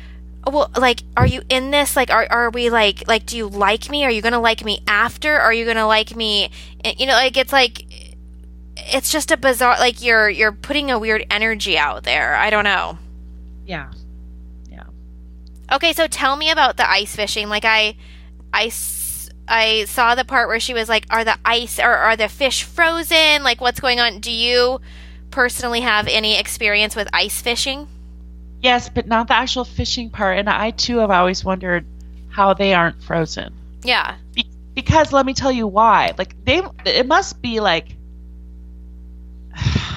well, like, are you in this? Like, are are we like like do you like me? Are you gonna like me after? Are you gonna like me? Eh, you know, like it's like it's just a bizarre like you're you're putting a weird energy out there. I don't know. Yeah. Yeah. Okay, so tell me about the ice fishing. Like I I I saw the part where she was like, "Are the ice or are the fish frozen? Like, what's going on? Do you personally have any experience with ice fishing? Yes, but not the actual fishing part. And I too have always wondered how they aren't frozen. Yeah. Be- because let me tell you why. Like they, it must be like.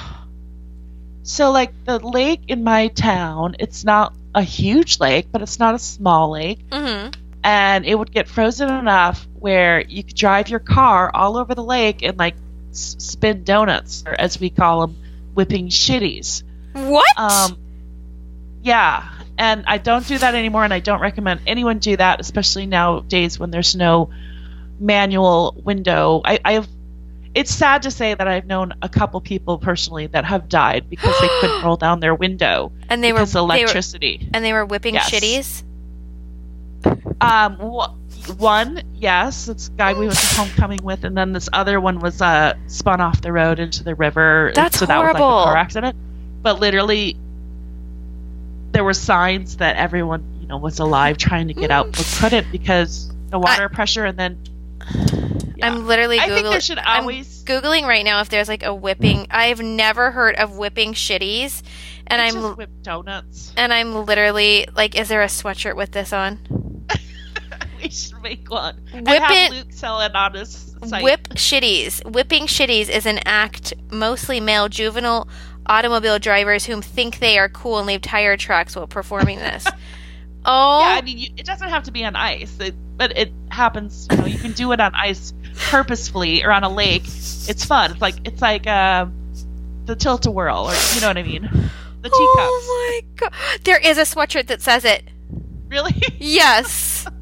So like the lake in my town, it's not a huge lake, but it's not a small lake, Mm-hmm. And it would get frozen enough where you could drive your car all over the lake and like s- spin donuts, or as we call them, whipping shitties. What? Um, yeah, and I don't do that anymore, and I don't recommend anyone do that, especially nowadays when there's no manual window. I, I've. It's sad to say that I've known a couple people personally that have died because they couldn't roll down their window and they were because of they were electricity. and they were whipping Yes. shitties. Um, wh- one, yes, it's guy we went to homecoming with, and then this other one was uh spun off the road into the river. That's so that was like horrible. a car accident. But literally, there were signs that everyone you know was alive trying to get out, but couldn't because the water pressure, and then Yeah. I'm literally I think there googling. should I'm always. googling right now if there's like a whipping. I've never heard of whipping shitties, and it's I'm just whip donuts. and I'm literally like, is there a sweatshirt with this on? we should make one. Whip and have it- Luke sell it on his site. Whip shitties. Whipping shitties is an act mostly male juvenile automobile drivers whom think they are cool and leave tire tracks while performing this. Oh, Yeah, I mean, you, it doesn't have to be on ice, it, but it happens. You know, you can do it on ice purposefully or on a lake. It's fun. It's like it's like uh, the tilt a whirl, or you know what I mean. The teacups. oh my god! There is a sweatshirt that says it. Really? Yes.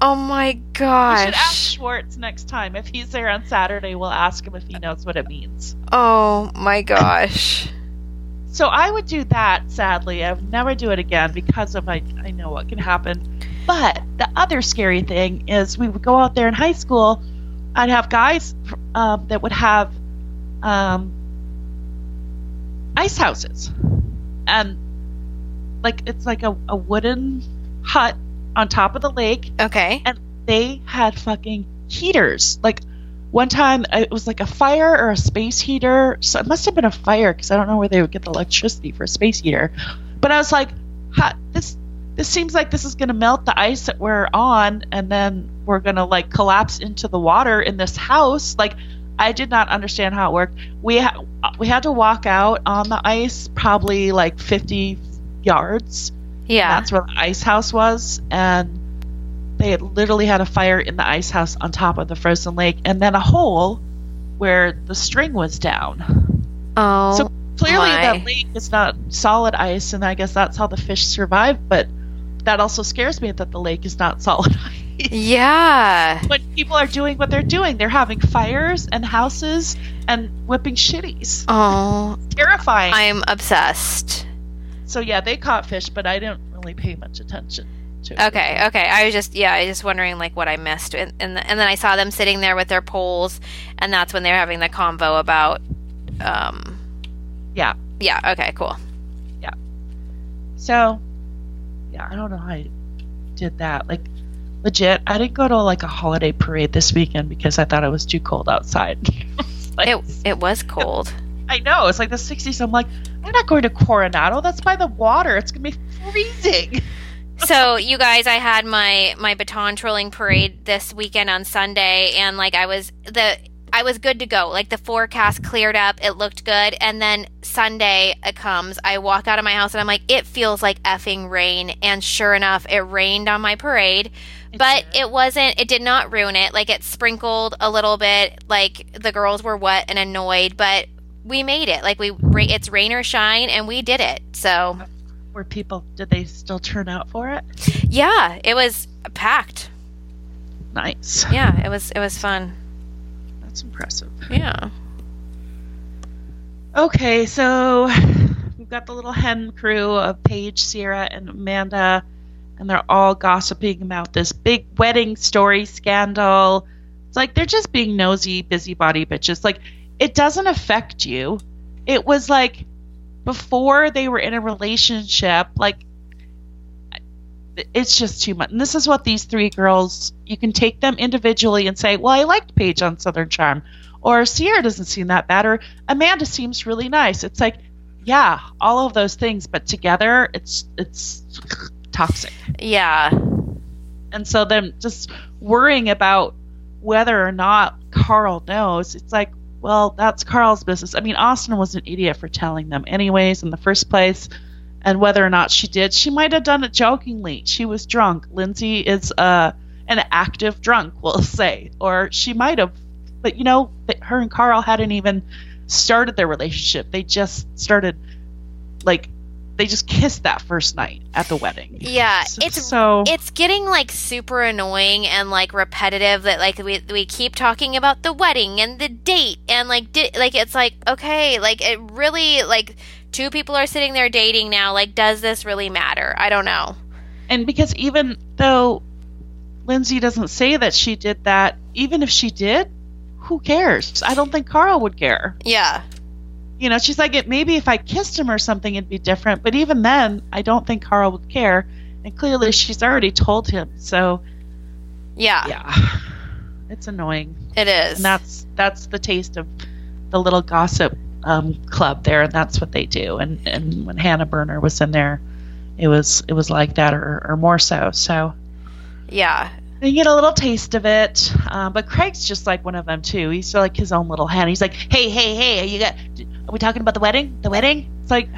oh my gosh. We should ask. Schwartz next time if he's there on Saturday. We'll ask him if he knows what it means. Oh my gosh. So I would do that. Sadly, I would never do it again because of I I know what can happen. But the other scary thing is we would go out there in high school. I'd have guys um, that would have um, ice houses, and like it's like a, a wooden hut on top of the lake, Okay. and they had fucking heaters. Like one time, uh, it was like a fire or a space heater. So it must have been a fire because I don't know where they would get the electricity for a space heater. But I was like, this this seems like this is going to melt the ice that we're on, and then we're going to like collapse into the water in this house. Like I did not understand how it worked. We ha- we had to walk out on the ice probably like 50 yards. Yeah. That's where the ice house was, and they had literally had a fire in the ice house on top of the frozen lake, and then a hole where the string was down. oh. So clearly, my. that lake is not solid ice, and I guess that's how the fish survive. But that also scares me that the lake is not solid ice. yeah. when people are doing what they're doing, they're having fires and houses and whipping shitties. Oh, Terrifying. I'm obsessed. So yeah, they caught fish, but I didn't really pay much attention to. it. Okay, okay. I was just yeah, I was just wondering like what I missed, and and, and then I saw them sitting there with their poles, and that's when they're having the convo about, um, Yeah. yeah. Okay, cool. Yeah. So, yeah, I don't know how I did that. Like, legit, I didn't go to like a holiday parade this weekend because I thought it was too cold outside. Like, It it was cold. I know it's like the 60s. I'm like, I'm not going to Coronado. That's by the water. It's gonna be freezing. so you guys, I had my my baton trolling parade this weekend on Sunday, and like I was the I was good to go. Like the forecast cleared up, it looked good, and then Sunday it comes. I walk out of my house and I'm like, it feels like effing rain, and sure enough, it rained on my parade. but did. it wasn't it did not ruin it like it sprinkled a little bit like the girls were wet and annoyed but we made it like we, it's rain or shine and we did it so Were people? Did they still turn out for it? yeah it was packed Nice. yeah it was it was fun That's impressive. yeah Okay, so we've got the little hen crew of Paige, Ciara, and Amanda, and they're all gossiping about this big wedding story scandal. It's like they're just being nosy, busybody bitches. Like, it doesn't affect you. It was like before they were in a relationship, like, it's just too much. And this is what these three girls, you can take them individually and say, well, I liked Paige on Southern Charm or Ciara doesn't seem that bad, or Amanda seems really nice. It's like, yeah, all of those things, but together, it's it's toxic. Yeah. And so then just worrying about whether or not Carl knows, it's like, well, that's Carl's business. I mean, Austin was an idiot for telling them, anyways, in the first place. And whether or not she did, she might have done it jokingly. She was drunk. Lindsay is uh, an active drunk, we'll say. Or she might have, but you know, her and Carl hadn't even started their relationship. They just started, like, they just kissed that first night at the wedding. Yeah, So- it's so it's getting like super annoying and like repetitive that like we we keep talking about the wedding and the date and like di- like it's like okay, like it really like two people are sitting there dating now, like does this really matter? I don't know. and because even though Lindsay doesn't say that she did that, even if she did, who cares? I don't think Carl would care. Yeah. You know, she's like, it maybe if I kissed him or something, it'd be different. But even then, I don't think Carl would care. And clearly, she's already told him. So Yeah. yeah, it's annoying. It is. And that's that's the taste of the little gossip um, club there, and that's what they do. And and when Hannah Berner was in there, it was it was like that, or or more so. So. yeah. You get a little taste of it, um, but Craig's just like one of them too. He's like his own little hen. He's like, "Hey, hey, hey, you got? Are we talking about the wedding? The wedding?" It's like,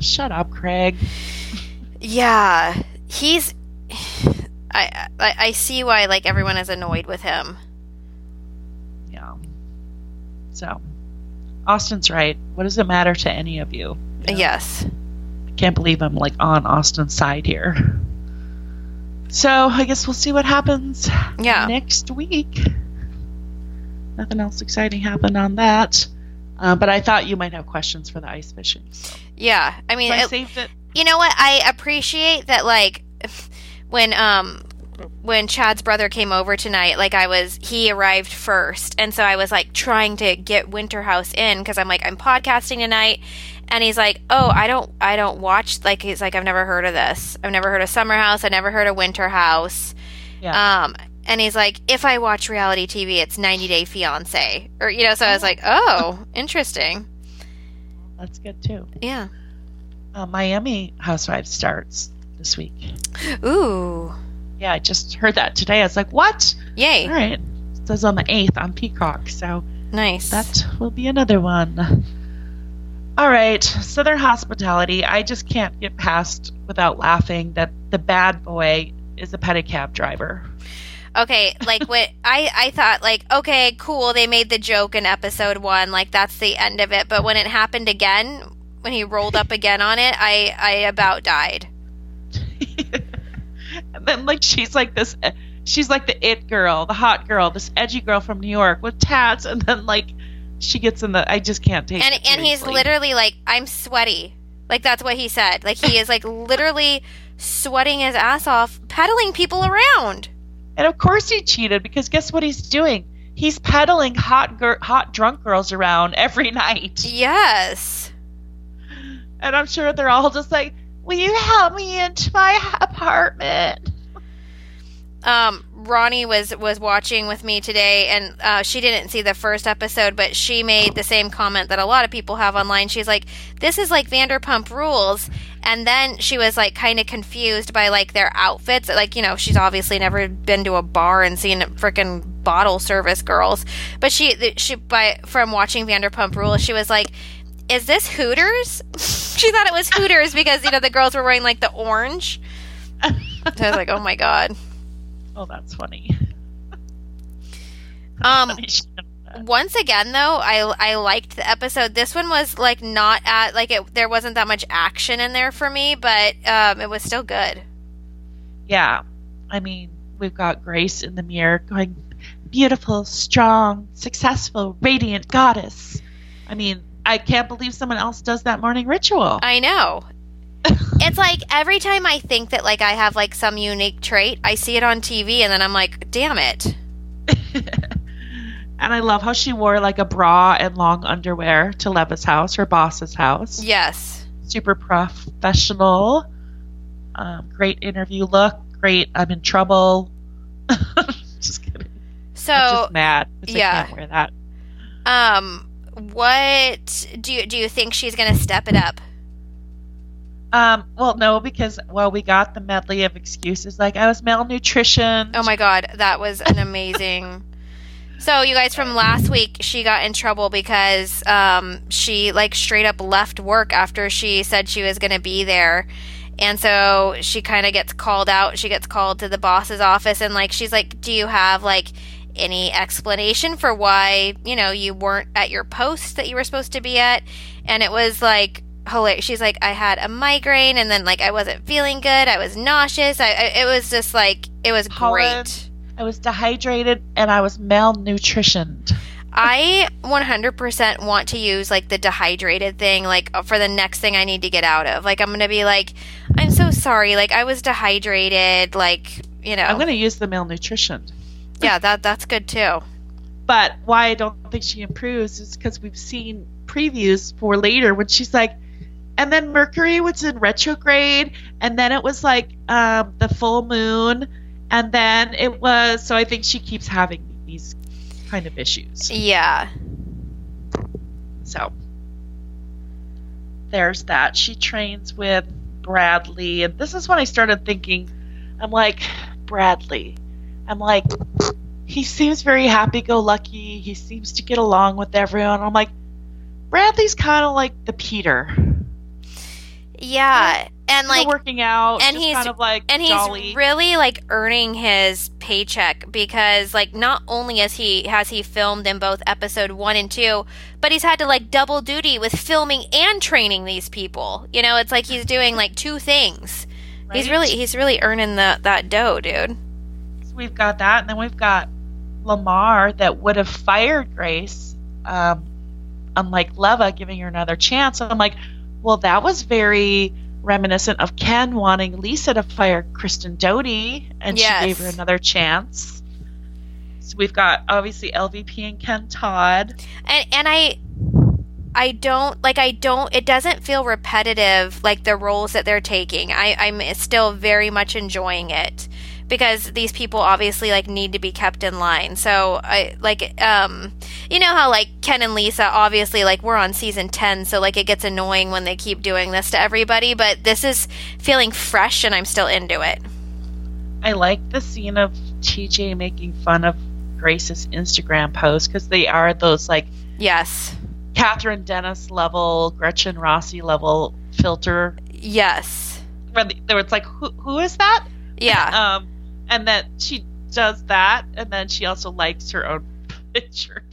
shut up, Craig. Yeah. He's I, I I see why like everyone is annoyed with him. Yeah. So, Austin's right. What does it matter to any of you? You know? Yes. I can't believe I'm like on Austin's side here. So I guess we'll see what happens Yeah. next week. Nothing else exciting happened on that. Uh, but I thought you might have questions for the ice fishing. So, Yeah. I mean, so I it- saved it. you know what i appreciate that like when um when chad's brother came over tonight like i was he arrived first and so i was like trying to get winter house in because i'm like i'm podcasting tonight and he's like oh i don't i don't watch like he's like i've never heard of this i've never heard of summer house i never heard of winter house Yeah. um and he's like if i watch reality tv it's 90 day fiance or you know so i was like oh interesting That's good too. yeah Uh, Miami Housewives starts this week. ooh Yeah, I just heard that today. I was like, what? yay All right. It says on the 8th on Peacock. So nice that will be another one. All right. Southern Hospitality. I just can't get past without laughing that the bad boy is a pedicab driver. Okay, like what I I thought like okay, cool, they made the joke in episode 1, like that's the end of it, but when it happened again, when he rolled up again on it, I I about died. and then, like, she's like this. She's like the it girl, the hot girl, this edgy girl from New York with tats, and then like she gets in the. I just can't take. And it and he's literally like I'm sweaty. Like that's what he said. Like he is like literally sweating his ass off pedaling people around. And of course he cheated because guess what he's doing? He's peddling hot gir- hot drunk girls around every night. Yes. And I'm sure they're all just like, "Will you help me into my apartment?" um, Ronnie was was watching with me today, and uh, she didn't see the first episode, but she made the same comment that a lot of people have online. She's like, "This is like Vanderpump Rules," and then she was like kind of confused by like their outfits. Like you know, she's obviously never been to a bar and seen freaking bottle service girls, but she she by from watching Vanderpump Rules, she was like. Is this Hooters? she thought it was Hooters because you know the girls were wearing like the orange. So I was like, "Oh my god!" Oh, that's funny. Um, once again though i i liked the episode this one was like not at like it there wasn't that much action in there for me but um it was still good yeah, I mean, we've got Grace in the mirror going, beautiful, strong, successful, radiant goddess. I mean, I can't believe someone else does that morning ritual. i know it's like every time i think that like i have like some unique trait i see it on tv and then i'm like damn it and I love how she wore like a bra and long underwear to Leva's house, her boss's house. yes Super professional. Um, great interview look. Great. I'm in trouble. just kidding. so I'm just mad. 'cause I yeah. can't wear that. Um, what do you do? You think she's gonna step it up? Um, well, no, because well, we got the medley of excuses like I was malnutrition. Oh my god, that was an amazing. so you guys from last week, she got in trouble because um, she like straight up left work after she said she was going to be there, and so she kind of gets called out. She gets called to the boss's office, and like she's like, "Do you have like?" any explanation for why you know you weren't at your post that you were supposed to be at and it was like hilarious. She's like, I had a migraine, and then like I wasn't feeling good. I was nauseous. I, I it was just like it was Holland, great. I was dehydrated and I was malnutritioned. I 100% want to use like the dehydrated thing like uh, for the next thing I need to get out of. Like I'm going to be like I'm so sorry like I was dehydrated like, you know. I'm going to use the malnutrition. yeah, that that's good too. But why I don't think she improves is cuz we've seen previews for later when she's like and then Mercury was in retrograde, and then it was like um, the full moon, and then it was. So I think she keeps having these kind of issues. Yeah. So there's that. She trains with Bradley, and this is when I started thinking, I'm like, Bradley. I'm like, he seems very happy go lucky. He seems to get along with everyone. I'm like, Bradley's kind of like the Peter. Yeah, and like working out, and he's kind of like and he's jolly. really like earning his paycheck because like not only has he has he filmed in both episode one and two, but he's had to like double duty with filming and training these people. You know, it's like he's doing like two things. Right? He's really he's really earning the that dough, dude. So we've got that, and then we've got Lamar that would have fired Grace, um, unlike Leva giving her another chance. I'm like well, that was very reminiscent of Ken wanting Lisa to fire Kristen Doute, and yes. she gave her another chance. So we've got obviously LVP and Ken Todd, and and I. I don't like I don't it doesn't feel repetitive like the roles that they're taking. I, I'm still very much enjoying it because these people obviously like need to be kept in line. So I like um you know how like Ken and Lisa obviously like we're on season 10 so like it gets annoying when they keep doing this to everybody, but this is feeling fresh and I'm still into it. I like the scene of TJ making fun of Grace's Instagram post cuz they are those like Yes. Kathryn Dennis level, Gretchen Rossi level filter. Yes. Where, the, it's like who, who is that? Yeah. um and that she does that, and then she also likes her own pictures.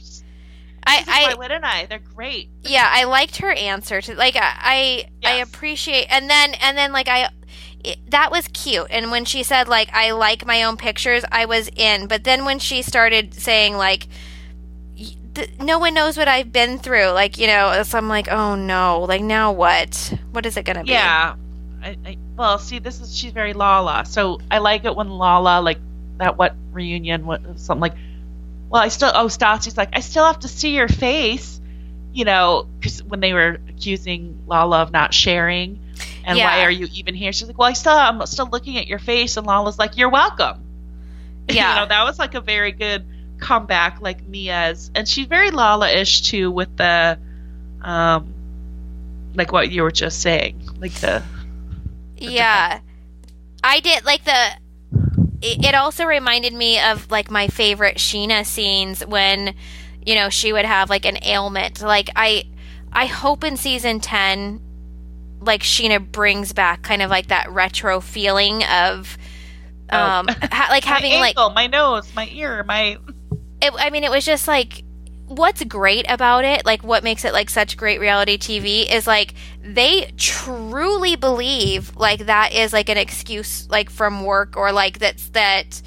I, I, Violet and I, they're great. Yeah, I liked her answer to like I, I, yes. I appreciate, and then and then like I, it, that was cute. And when she said like I like my own pictures, I was in. But then when she started saying like no one knows what I've been through. Like, you know, so I'm like, oh no, like now what? What is it gonna be? Yeah, I, I, well, see, this is she's very Lala, so I like it when Lala like that. What reunion? What something like? Well, I still oh Stassi's like I still have to see your face, you know, because when they were accusing Lala of not sharing, and yeah. why are you even here? She's like, well, I still I'm still looking at your face, and Lala's like, you're welcome. Yeah, you know, that was like a very good comeback, like Mia's, and she's very Lala-ish too with the, um, like what you were just saying, like the yeah. I did like the it, also reminded me of like my favorite Scheana scenes when you know she would have like an ailment. Like I I hope in season 10 like Scheana brings back kind of like that retro feeling of oh. um oh. ha- like having my ankle, like my nose, my ear, my it, I mean it was just like what's great about it, like what makes it like such great reality TV is like they truly believe like that is like an excuse like from work or like that's that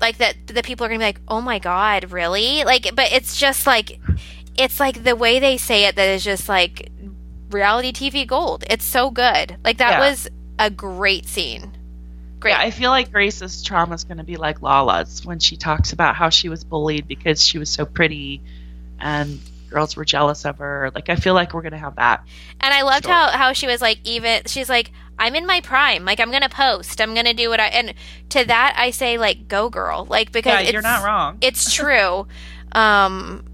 like that the people are going to be like, "Oh my god, really?" Like but it's just like it's like the way they say it that is just like reality TV gold. It's so good. Like that yeah. was a great scene. Great. Yeah, I feel like Grace's trauma is going to be like Lala's when she talks about how she was bullied because she was so pretty and girls were jealous of her. Like I feel like we're gonna have that. And I loved story. how how she was like even she's like I'm in my prime. Like I'm gonna post. I'm gonna do what I and to that I say like go girl. Like because yeah, you're not wrong. It's true. um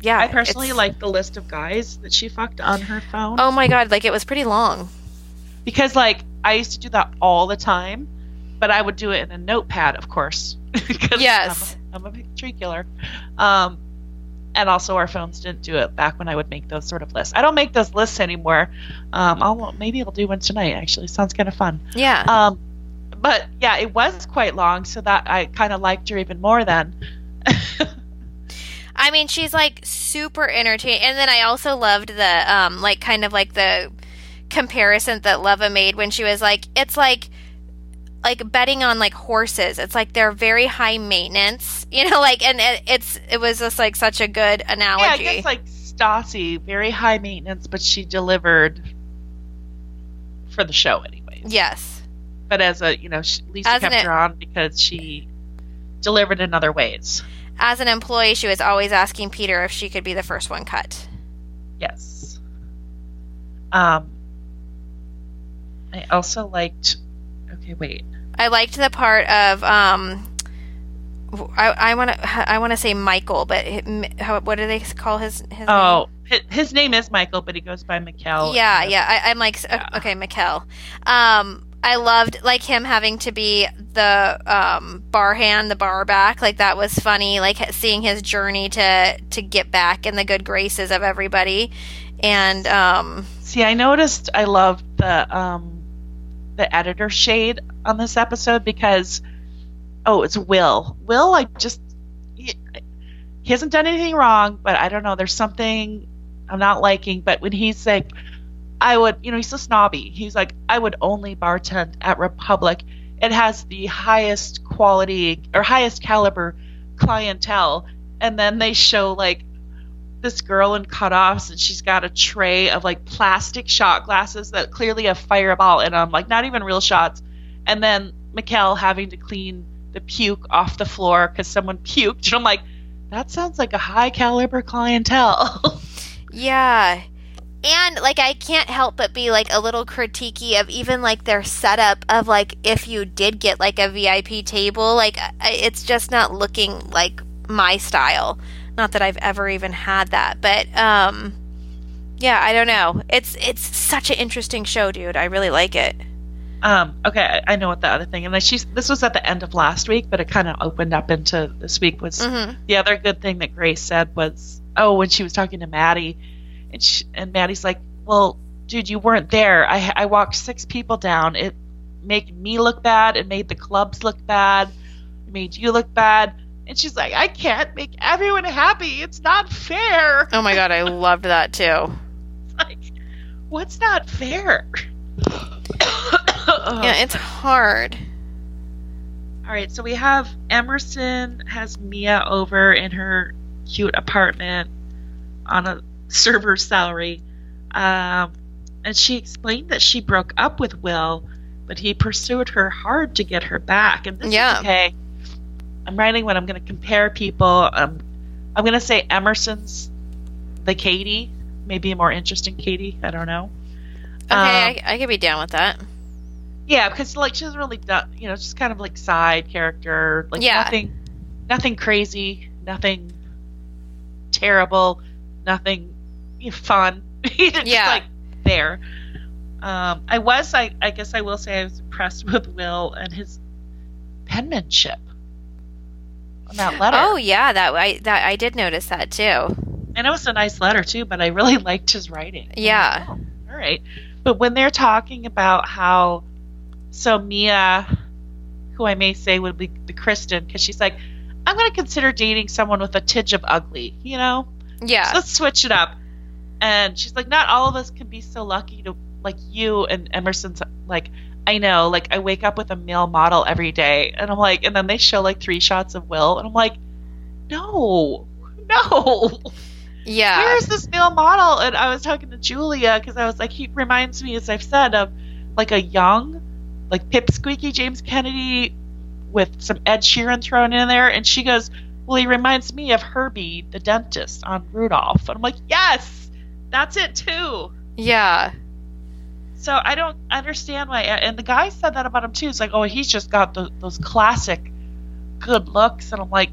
yeah. I personally like the list of guys that she fucked on her phone Oh my god, like it was pretty long. because, like, I used to do that all the time, but I would do it in a notepad, of course. 'cause Yes. I'm a, I'm a big tree killer. Um, and also, our phones didn't do it back when I would make those sort of lists. I don't make those lists anymore. Um, I'll maybe I'll do one tonight. Actually, sounds kind of fun. Yeah. Um, but yeah, it was quite long, so that I kind of liked her even more then. I mean, she's like super entertaining. And then I also loved the um like kind of like the comparison that Leva made when she was like it's like like betting on like horses. It's like they're very high maintenance, you know, like and it, it's it was just like such a good analogy. yeah, I guess like Stassi, very high maintenance, but she delivered for the show anyways. yes. But as a you know, she, Lisa As kept e- her on because she delivered in other ways. As an employee, she was always asking Peter if she could be the first one cut. Yes. Um. I also liked. Okay, wait. I liked the part of um I, I want to I want to say Michael, but how, what do they call his his Oh, his, his name is Michael, but he goes by Mikkel. Yeah, yeah. I, I'm like, Yeah. okay, Mikkel. Um, I loved like him having to be the um, bar hand, the bar back. Like that was funny. Like seeing his journey to to get back in the good graces of everybody. And um, See, I noticed I loved the um the editor shade on this episode because oh, it's Will. Will, I just he, he hasn't done anything wrong, but I don't know. There's something I'm not liking. But when he's like, I would, you know, he's so snobby. He's like, I would only bartend at Republic. It has the highest quality or highest caliber clientele, and then they show like this girl in cutoffs and she's got a tray of like plastic shot glasses that clearly have fireball in them, like not even real shots. And then Mikkel having to clean the puke off the floor because someone puked. And I'm like, that sounds like a high caliber clientele. yeah. And like I can't help but be like a little critiquey of even like their setup of like if you did get like a VIP table, like it's just not looking like my style. Not that I've ever even had that, but um yeah, I don't know. It's it's such an interesting show, dude. I really like it. um, okay, I, know what the other thing, and she's this was at the end of last week, but it kind of opened up into this week. Was Mhm. the other good thing that Grace said was, oh, when she was talking to Maddie, and she, and Maddie's like, well, dude, you weren't there. I I walked six people down. It made me look bad. It made the clubs look bad. It made you look bad. And she's like, I can't make everyone happy. It's not fair. Oh my god, I loved that too. Like, what's not fair? Yeah, it's hard. All right, so we have Emerson has Mia over in her cute apartment on a server's salary. Um, and she explained that she broke up with Will, but he pursued her hard to get her back. And this Yeah. is okay. I'm writing when I'm going to compare people. Um, I'm going to say Emerson's the Katie, maybe a more interesting Katie. I don't know. Okay, Um, I, I could be down with that. Yeah, because like she's really done, you know, just kind of like side character, like Yeah. nothing, nothing crazy, nothing terrible, nothing fun. just Yeah. like there. Um, I was, I, I guess I will say, I was impressed with Will and his penmanship on that letter. Oh yeah, that I that I did notice that too. and it was a nice letter too, but I really liked his writing. Yeah. Oh, all right. But when they're talking about how, so Mia, who I may say would be the Kristen, because she's like, I'm going to consider dating someone with a tinge of ugly, you know? Yeah. So let's switch it up. And she's like, not all of us can be so lucky to, like you and Emerson's, like, I know, like, I wake up with a male model every day. And I'm like, and then they show like three shots of Will. And I'm like, no, no. yeah. Where's this male model? And I was talking to Julia because I was like, he reminds me, as I've said, of like a young, like pipsqueaky James Kennedy with some Ed Sheeran thrown in there. And she goes, Well, he reminds me of Herbie, the dentist on Rudolph. And I'm like, Yes, that's it too. yeah. So I don't understand why. And the guy said that about him too. It's like, oh, he's just got the, those classic good looks. And I'm like,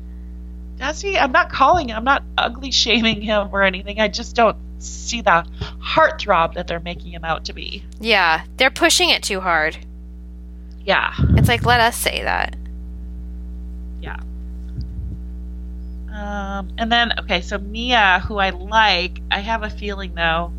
does he? I'm not calling him. I'm not ugly shaming him or anything. I just don't see the heartthrob that they're making him out to be. Yeah, they're pushing it too hard. Yeah. It's like let us say that. Yeah. Um, and then okay, so Mia, who I like, I have a feeling though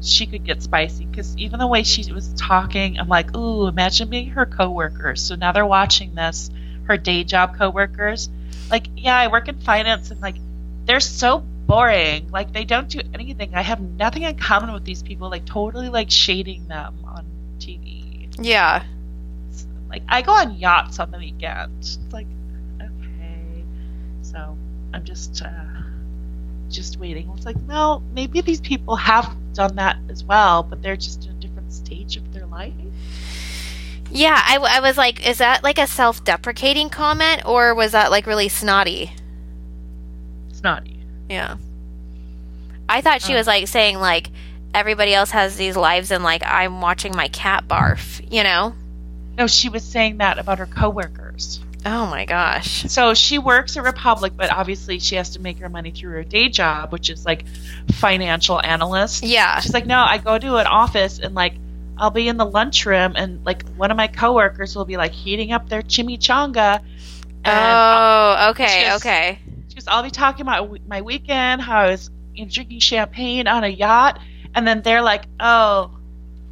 she could get spicy because even the way she was talking, I'm like, ooh, imagine being her coworkers. So now they're watching this, her day job coworkers. Like, yeah, I work in finance, and like, they're so boring. Like, they don't do anything. I have nothing in common with these people. Like, totally like shading them on TV. Yeah. It's like, I go on yachts on the weekend. It's like, okay. So I'm just. Uh, just waiting. It's like, well, maybe these people have done that as well, but they're just in a different stage of their life. Yeah, I, I was like, is that like a self deprecating comment or was that like really snotty? Snotty. Yeah. I thought she was like saying, like, everybody else has these lives and like I'm watching my cat barf, you know? No, she was saying that about her coworkers. Oh my gosh. So she works at Republic, but obviously she has to make her money through her day job, which is like financial analyst. Yeah. She's like, no, I go to an office and like I'll be in the lunchroom and like one of my coworkers will be like heating up their chimichanga. And Oh, uh, okay, Just- okay. She goes, I'll be talking about my weekend, how I was you know, drinking champagne on a yacht, and then they're like, "Oh,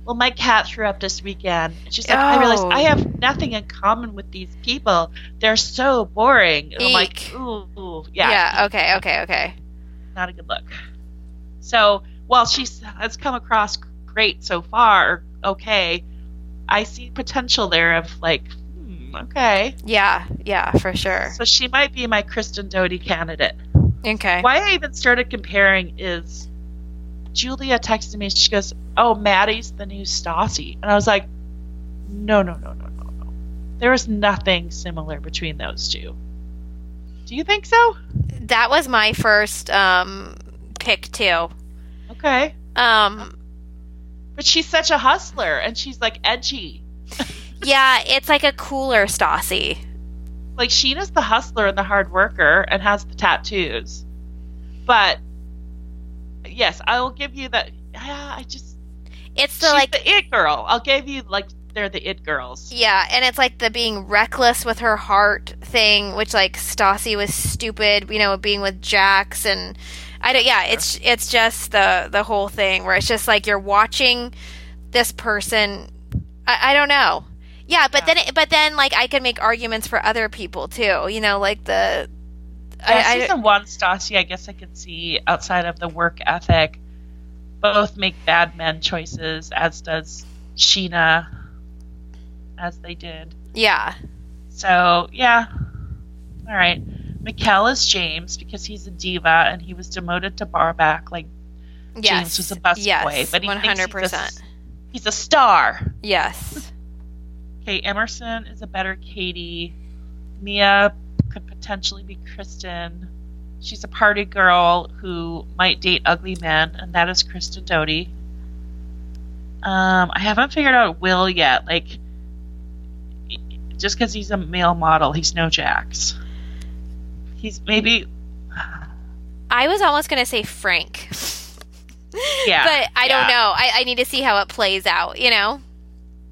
well, my cat threw up this weekend." And she's like, "I realized Oh. I have nothing in common with these people. They're so boring." I'm like, "Ooh, ooh, yeah, Yeah, okay, okay, okay. not a good look." So, while she has come across great so far, okay, I see potential there of like, hmm, okay, Yeah, yeah, for sure. so she might be my Kristen Doute candidate. Okay. Why I even started comparing is Julia texted me. She goes, "Oh, Maddie's the new Stassi," and I was like, "No, no, no, no, no, no. There is nothing similar between those two. Do you think so? That was my first um pick too. Okay, Um but she's such a hustler, and she's like edgy. yeah, it's like a cooler Stassi. Like Scheana's the hustler and the hard worker, and has the tattoos. But yes, I will give you that. Yeah, I just It's the like the it girl. I'll give you like they're the it girls. Yeah, and it's like the being reckless with her heart thing, which like Stassi was stupid, you know, being with Jax and I don't yeah, it's it's just the the whole thing where it's just like you're watching this person I, I don't know. Yeah, but Yeah. then but then like I can make arguments for other people too, you know, like the Yeah, I, I, season one, Stassi, I guess I could see outside of the work ethic, both make bad men choices, as does Scheana, as they did. yeah. So yeah, all right. Mikkel is James because he's a diva and he was demoted to barback. Like Yes. James was a busboy, yes, but he one hundred he's a, percent. he's a star. Yes. Okay, Emerson is a better Katie. Mia could potentially be Kristen. She's a party girl who might date ugly men, and that is Kristen Doute. Um, I haven't figured out Will yet. Like, just because he's a male model, he's no Jax. He's maybe, I was almost gonna say Frank. yeah. but I don't know. I, I need to see how it plays out, you know?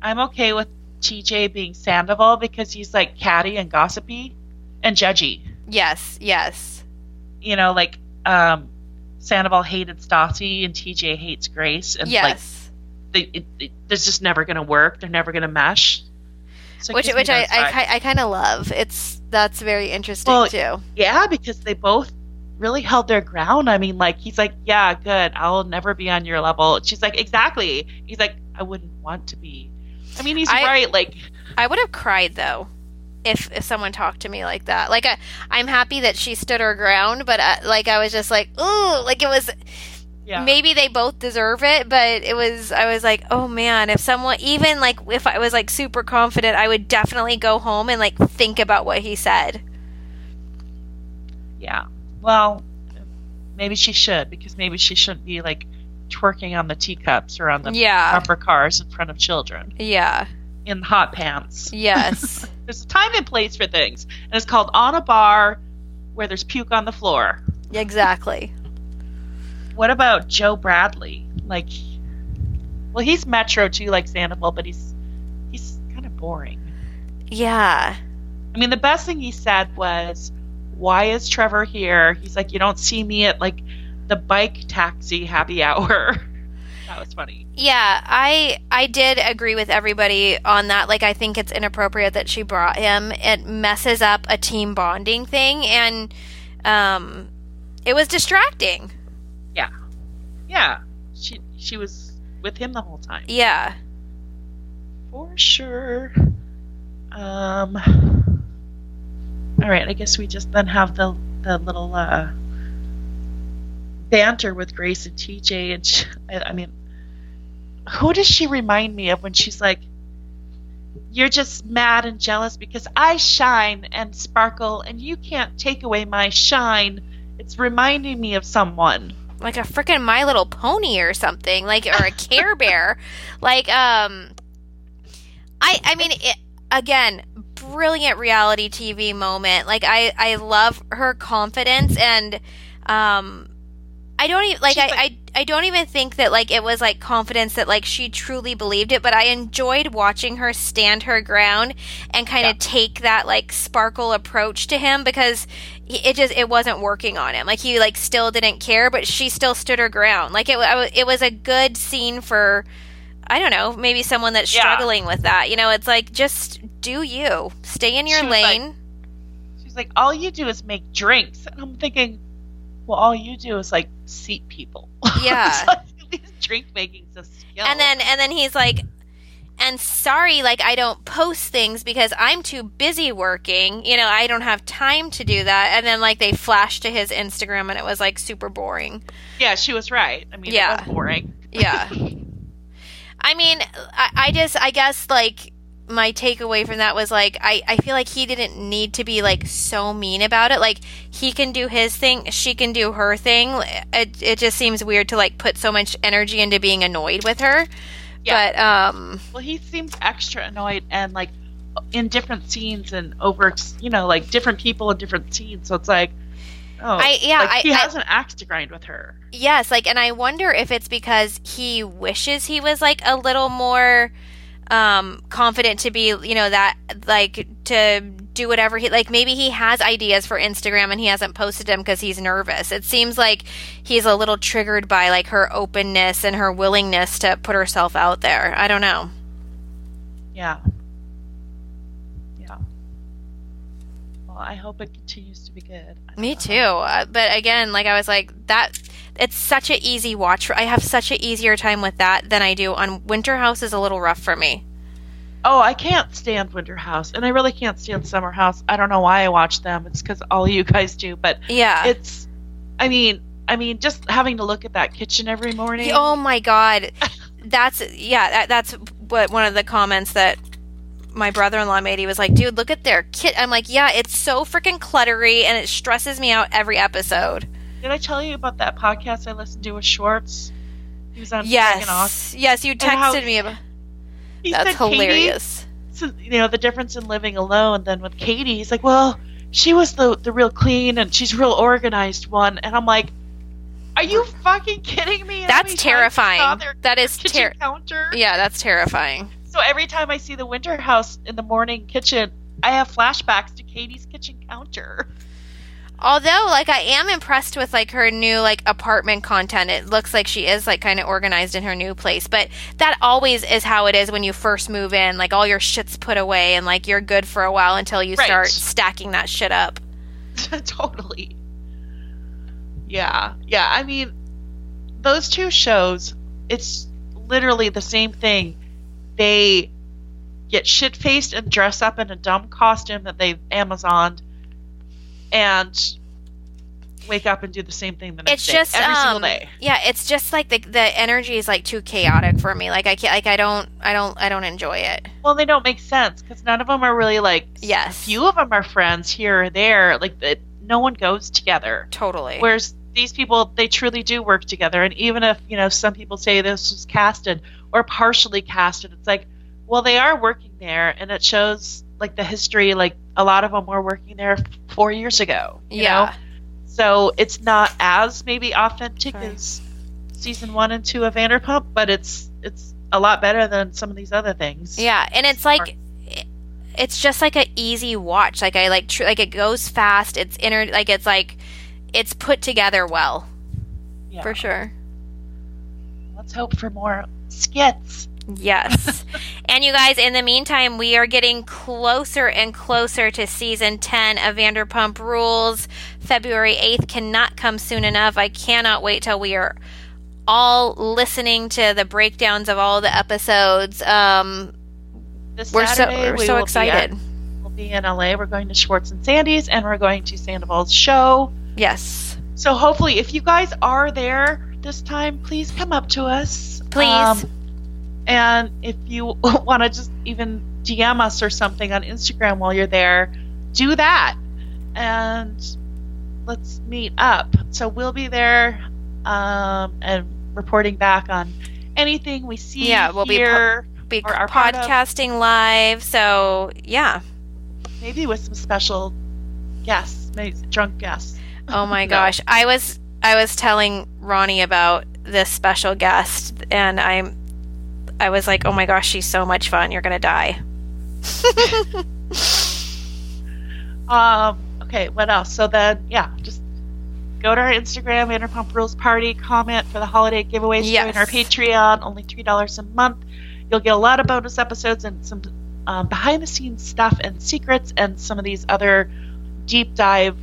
I'm okay with TJ being Sandoval because he's like catty and gossipy and judgy. Yes, yes. you know, like um, Sandoval hated Stassi and TJ hates Grace, and like yes. they, it, it, it's just never going to work. They're never going to mesh. So which which I, I, I kind of love. It's that's very interesting Well, too. yeah, because they both really held their ground. I mean, like he's like, yeah, good, I'll never be on your level. She's like, exactly. He's like, I wouldn't want to be. I mean, he's I- right. Like, I would have cried though if if someone talked to me like that. Like I, I'm happy that she stood her ground, but uh, like I was just like, ooh, like it was. yeah, Maybe they both deserve it, but it was. I was like, oh man, if someone even like if I was like super confident, I would definitely go home and like think about what he said. yeah. Well, maybe she should because maybe she shouldn't be like twerking on the teacups or on the Yeah. bumper cars in front of children Yeah. in hot pants. Yes. There's a time and place for things, and it's called on a bar where there's puke on the floor. Exactly. What about Joe Bradley? Like, well, he's Metro too, like Sandoval, but he's he's kind of boring. Yeah. I mean, the best thing he said was, "Why is Trevor here?" He's like, "You don't see me at like the bike taxi happy hour." that was funny. Yeah, I I did agree with everybody on that. Like I think it's inappropriate that she brought him. It messes up a team bonding thing and um it was distracting. Yeah, yeah. She she was with him the whole time. Yeah. For sure. Um. All right, I guess we just then have the the little uh, banter with Grace and TJ, and she, I, I mean, who does she remind me of when she's like, "You're just mad and jealous because I shine and sparkle, and you can't take away my shine." It's reminding me of someone. Like a freaking My Little Pony or something, like or a Care Bear. like um I I mean it, again, brilliant reality TV moment. Like I I love her confidence and um I don't even like I, She's I I don't even think that like it was like confidence that like she truly believed it, but I enjoyed watching her stand her ground and kind of Yeah. take that like sparkle approach to him because it just it wasn't working on him. Like he like still didn't care, but she still stood her ground. Like it I it was a good scene for I don't know, maybe someone that's Yeah. struggling with that. You know, it's like just do you. Stay in your She was like- lane. She's like, all you do is make drinks. And I'm thinking, well, all you do is like seat people. Yeah. Like, drink making's a skill. and then and then he's like and sorry like i don't post things because i'm too busy working you know i don't have time to do that and then like they flashed to his instagram and it was like super boring yeah, she was right. I mean, Yeah. it was boring. yeah i mean I, I just i guess like my takeaway from that was like I, I feel like he didn't need to be like so mean about it like he can do his thing she can do her thing it, it just seems weird to like put so much energy into being annoyed with her Yeah. but um Well, he seems extra annoyed and like in different scenes and over, you know, like different people in different scenes. So it's like, oh, I- yeah, like, he I- has an axe to grind with her. Yes, like, and I wonder if it's because he wishes he was like a little more um confident to be, you know, that like to do whatever he like. Maybe he has ideas for Instagram and he hasn't posted them because he's nervous. It seems like he's a little triggered by like her openness and her willingness to put herself out there. I don't know. Yeah. Yeah. Well, I hope it continues to be good. Me know. too. Uh, but again, like I was like that. It's such an easy watch. I have such an easier time with that than I do on Winter House. Is a little rough for me. Oh, I can't stand Winter House, and I really can't stand Summer House. I don't know why I watch them. It's because all you guys do, but Yeah. it's. I mean, I mean, just having to look at that kitchen every morning. Oh my god, that's yeah. That, that's what one of the comments that my brother-in-law made. He was like, "Dude, look at their kit." I'm like, "Yeah, it's so freaking cluttery, and it stresses me out every episode." Did I tell you about that podcast I listened to with Schwartz? He was on. Yes, yes, you texted me about. That's Katie- hilarious. so, you know the difference in living alone than with Katie. He's like, well, she was the the real clean and she's real organized one, and I'm like, are you fucking kidding me? That's many times I saw terrifying. their That is terrifying. Yeah, that's terrifying. So every time I see the Winter House in the morning kitchen, I have flashbacks to Katie's kitchen counter. Although, like, I am impressed with like her new like apartment content. It looks like she is like kind of organized in her new place. But that always is how it is when you first move in. Like all your shit's put away, and like you're good for a while until you Right. start stacking that shit up. totally. Yeah, yeah. I mean, those two shows, it's literally the same thing. They get shit faced and dress up in a dumb costume that they've Amazoned and wake up and do the same thing the next It's day. just every um, single day. Yeah, it's just like the the energy is like too chaotic for me. Like I can't. Like I don't. I don't. I don't enjoy it. Well, they don't make sense because none of them are really like. Yes. A few of them are friends here or there. Like it, no one goes together. Totally. Whereas these people, they truly do work together. And even if, you know, some people say this was casted or partially casted, it's like, well, they are working there and it shows like the history. Like a lot of them were working there four years ago. You yeah. Know? So it's not as maybe authentic Right. as season one and two of Vanderpump, but it's it's a lot better than some of these other things. Yeah, and it's like it's just like a easy watch. Like I like tr- like it goes fast. It's inner like it's like it's put together well Yeah. for sure. Let's hope for more skits. Yes. and you guys, in the meantime, we are getting closer and closer to season 10 of Vanderpump Rules. February 8th cannot come soon enough. I cannot wait till we are all listening to the breakdowns of all the episodes. Um, This we're so Saturday, we're we so excited. Be at, we'll be in LA. We're going to Schwartz and Sandy's, and we're going to Sandoval's show. yes. So hopefully, if you guys are there this time, please come up to us. Um, Please. And if you want to just even DM us or something on Instagram while you're there, do that. And let's meet up. So we'll be there um, and reporting back on anything we see Yeah, we'll be po- here, Be are part podcasting live. So, yeah. maybe with some special guests, maybe drunk guests. Oh my No. gosh. I was I was telling Ronnie about this special guest and I'm I was like, "Oh my gosh, she's so much fun. You're going to die." Um, okay, what else? So then, yeah, just go to our Instagram, Vanderpump Rules Party, comment for the holiday giveaways, Yes. join our Patreon, only $3 a month. You'll get a lot of bonus episodes and some um, behind the scenes stuff and secrets and some of these other deep dive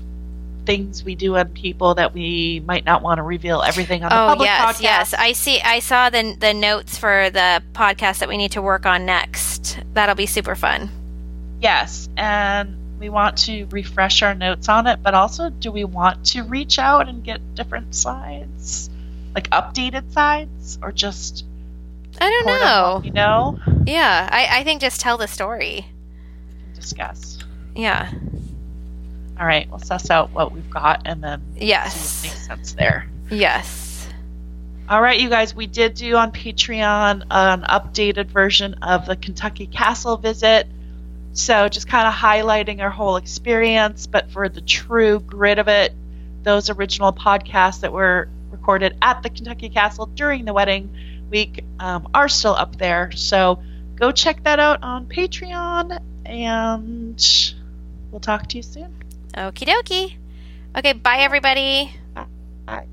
things we do on people that we might not want to reveal everything on the Oh, public yes, podcast. yes. I see I saw the the notes for the podcast that we need to work on next. That'll be super fun. Yes, and we want to refresh our notes on it, but also do we want to reach out and get different sides? Like updated sides or just I don't know. we know? Yeah, I I think just tell the story. Discuss. Yeah. All right, we'll suss out what we've got and then see what Yes. makes sense there. Yes. All right, you guys, we did do on Patreon an updated version of the Kentucky Castle visit. So just kind of highlighting our whole experience, but for the true grit of it, those original podcasts that were recorded at the Kentucky Castle during the wedding week um, are still up there. So go check that out on Patreon, and we'll talk to you soon. Okie dokie. Okay, bye everybody. Bye.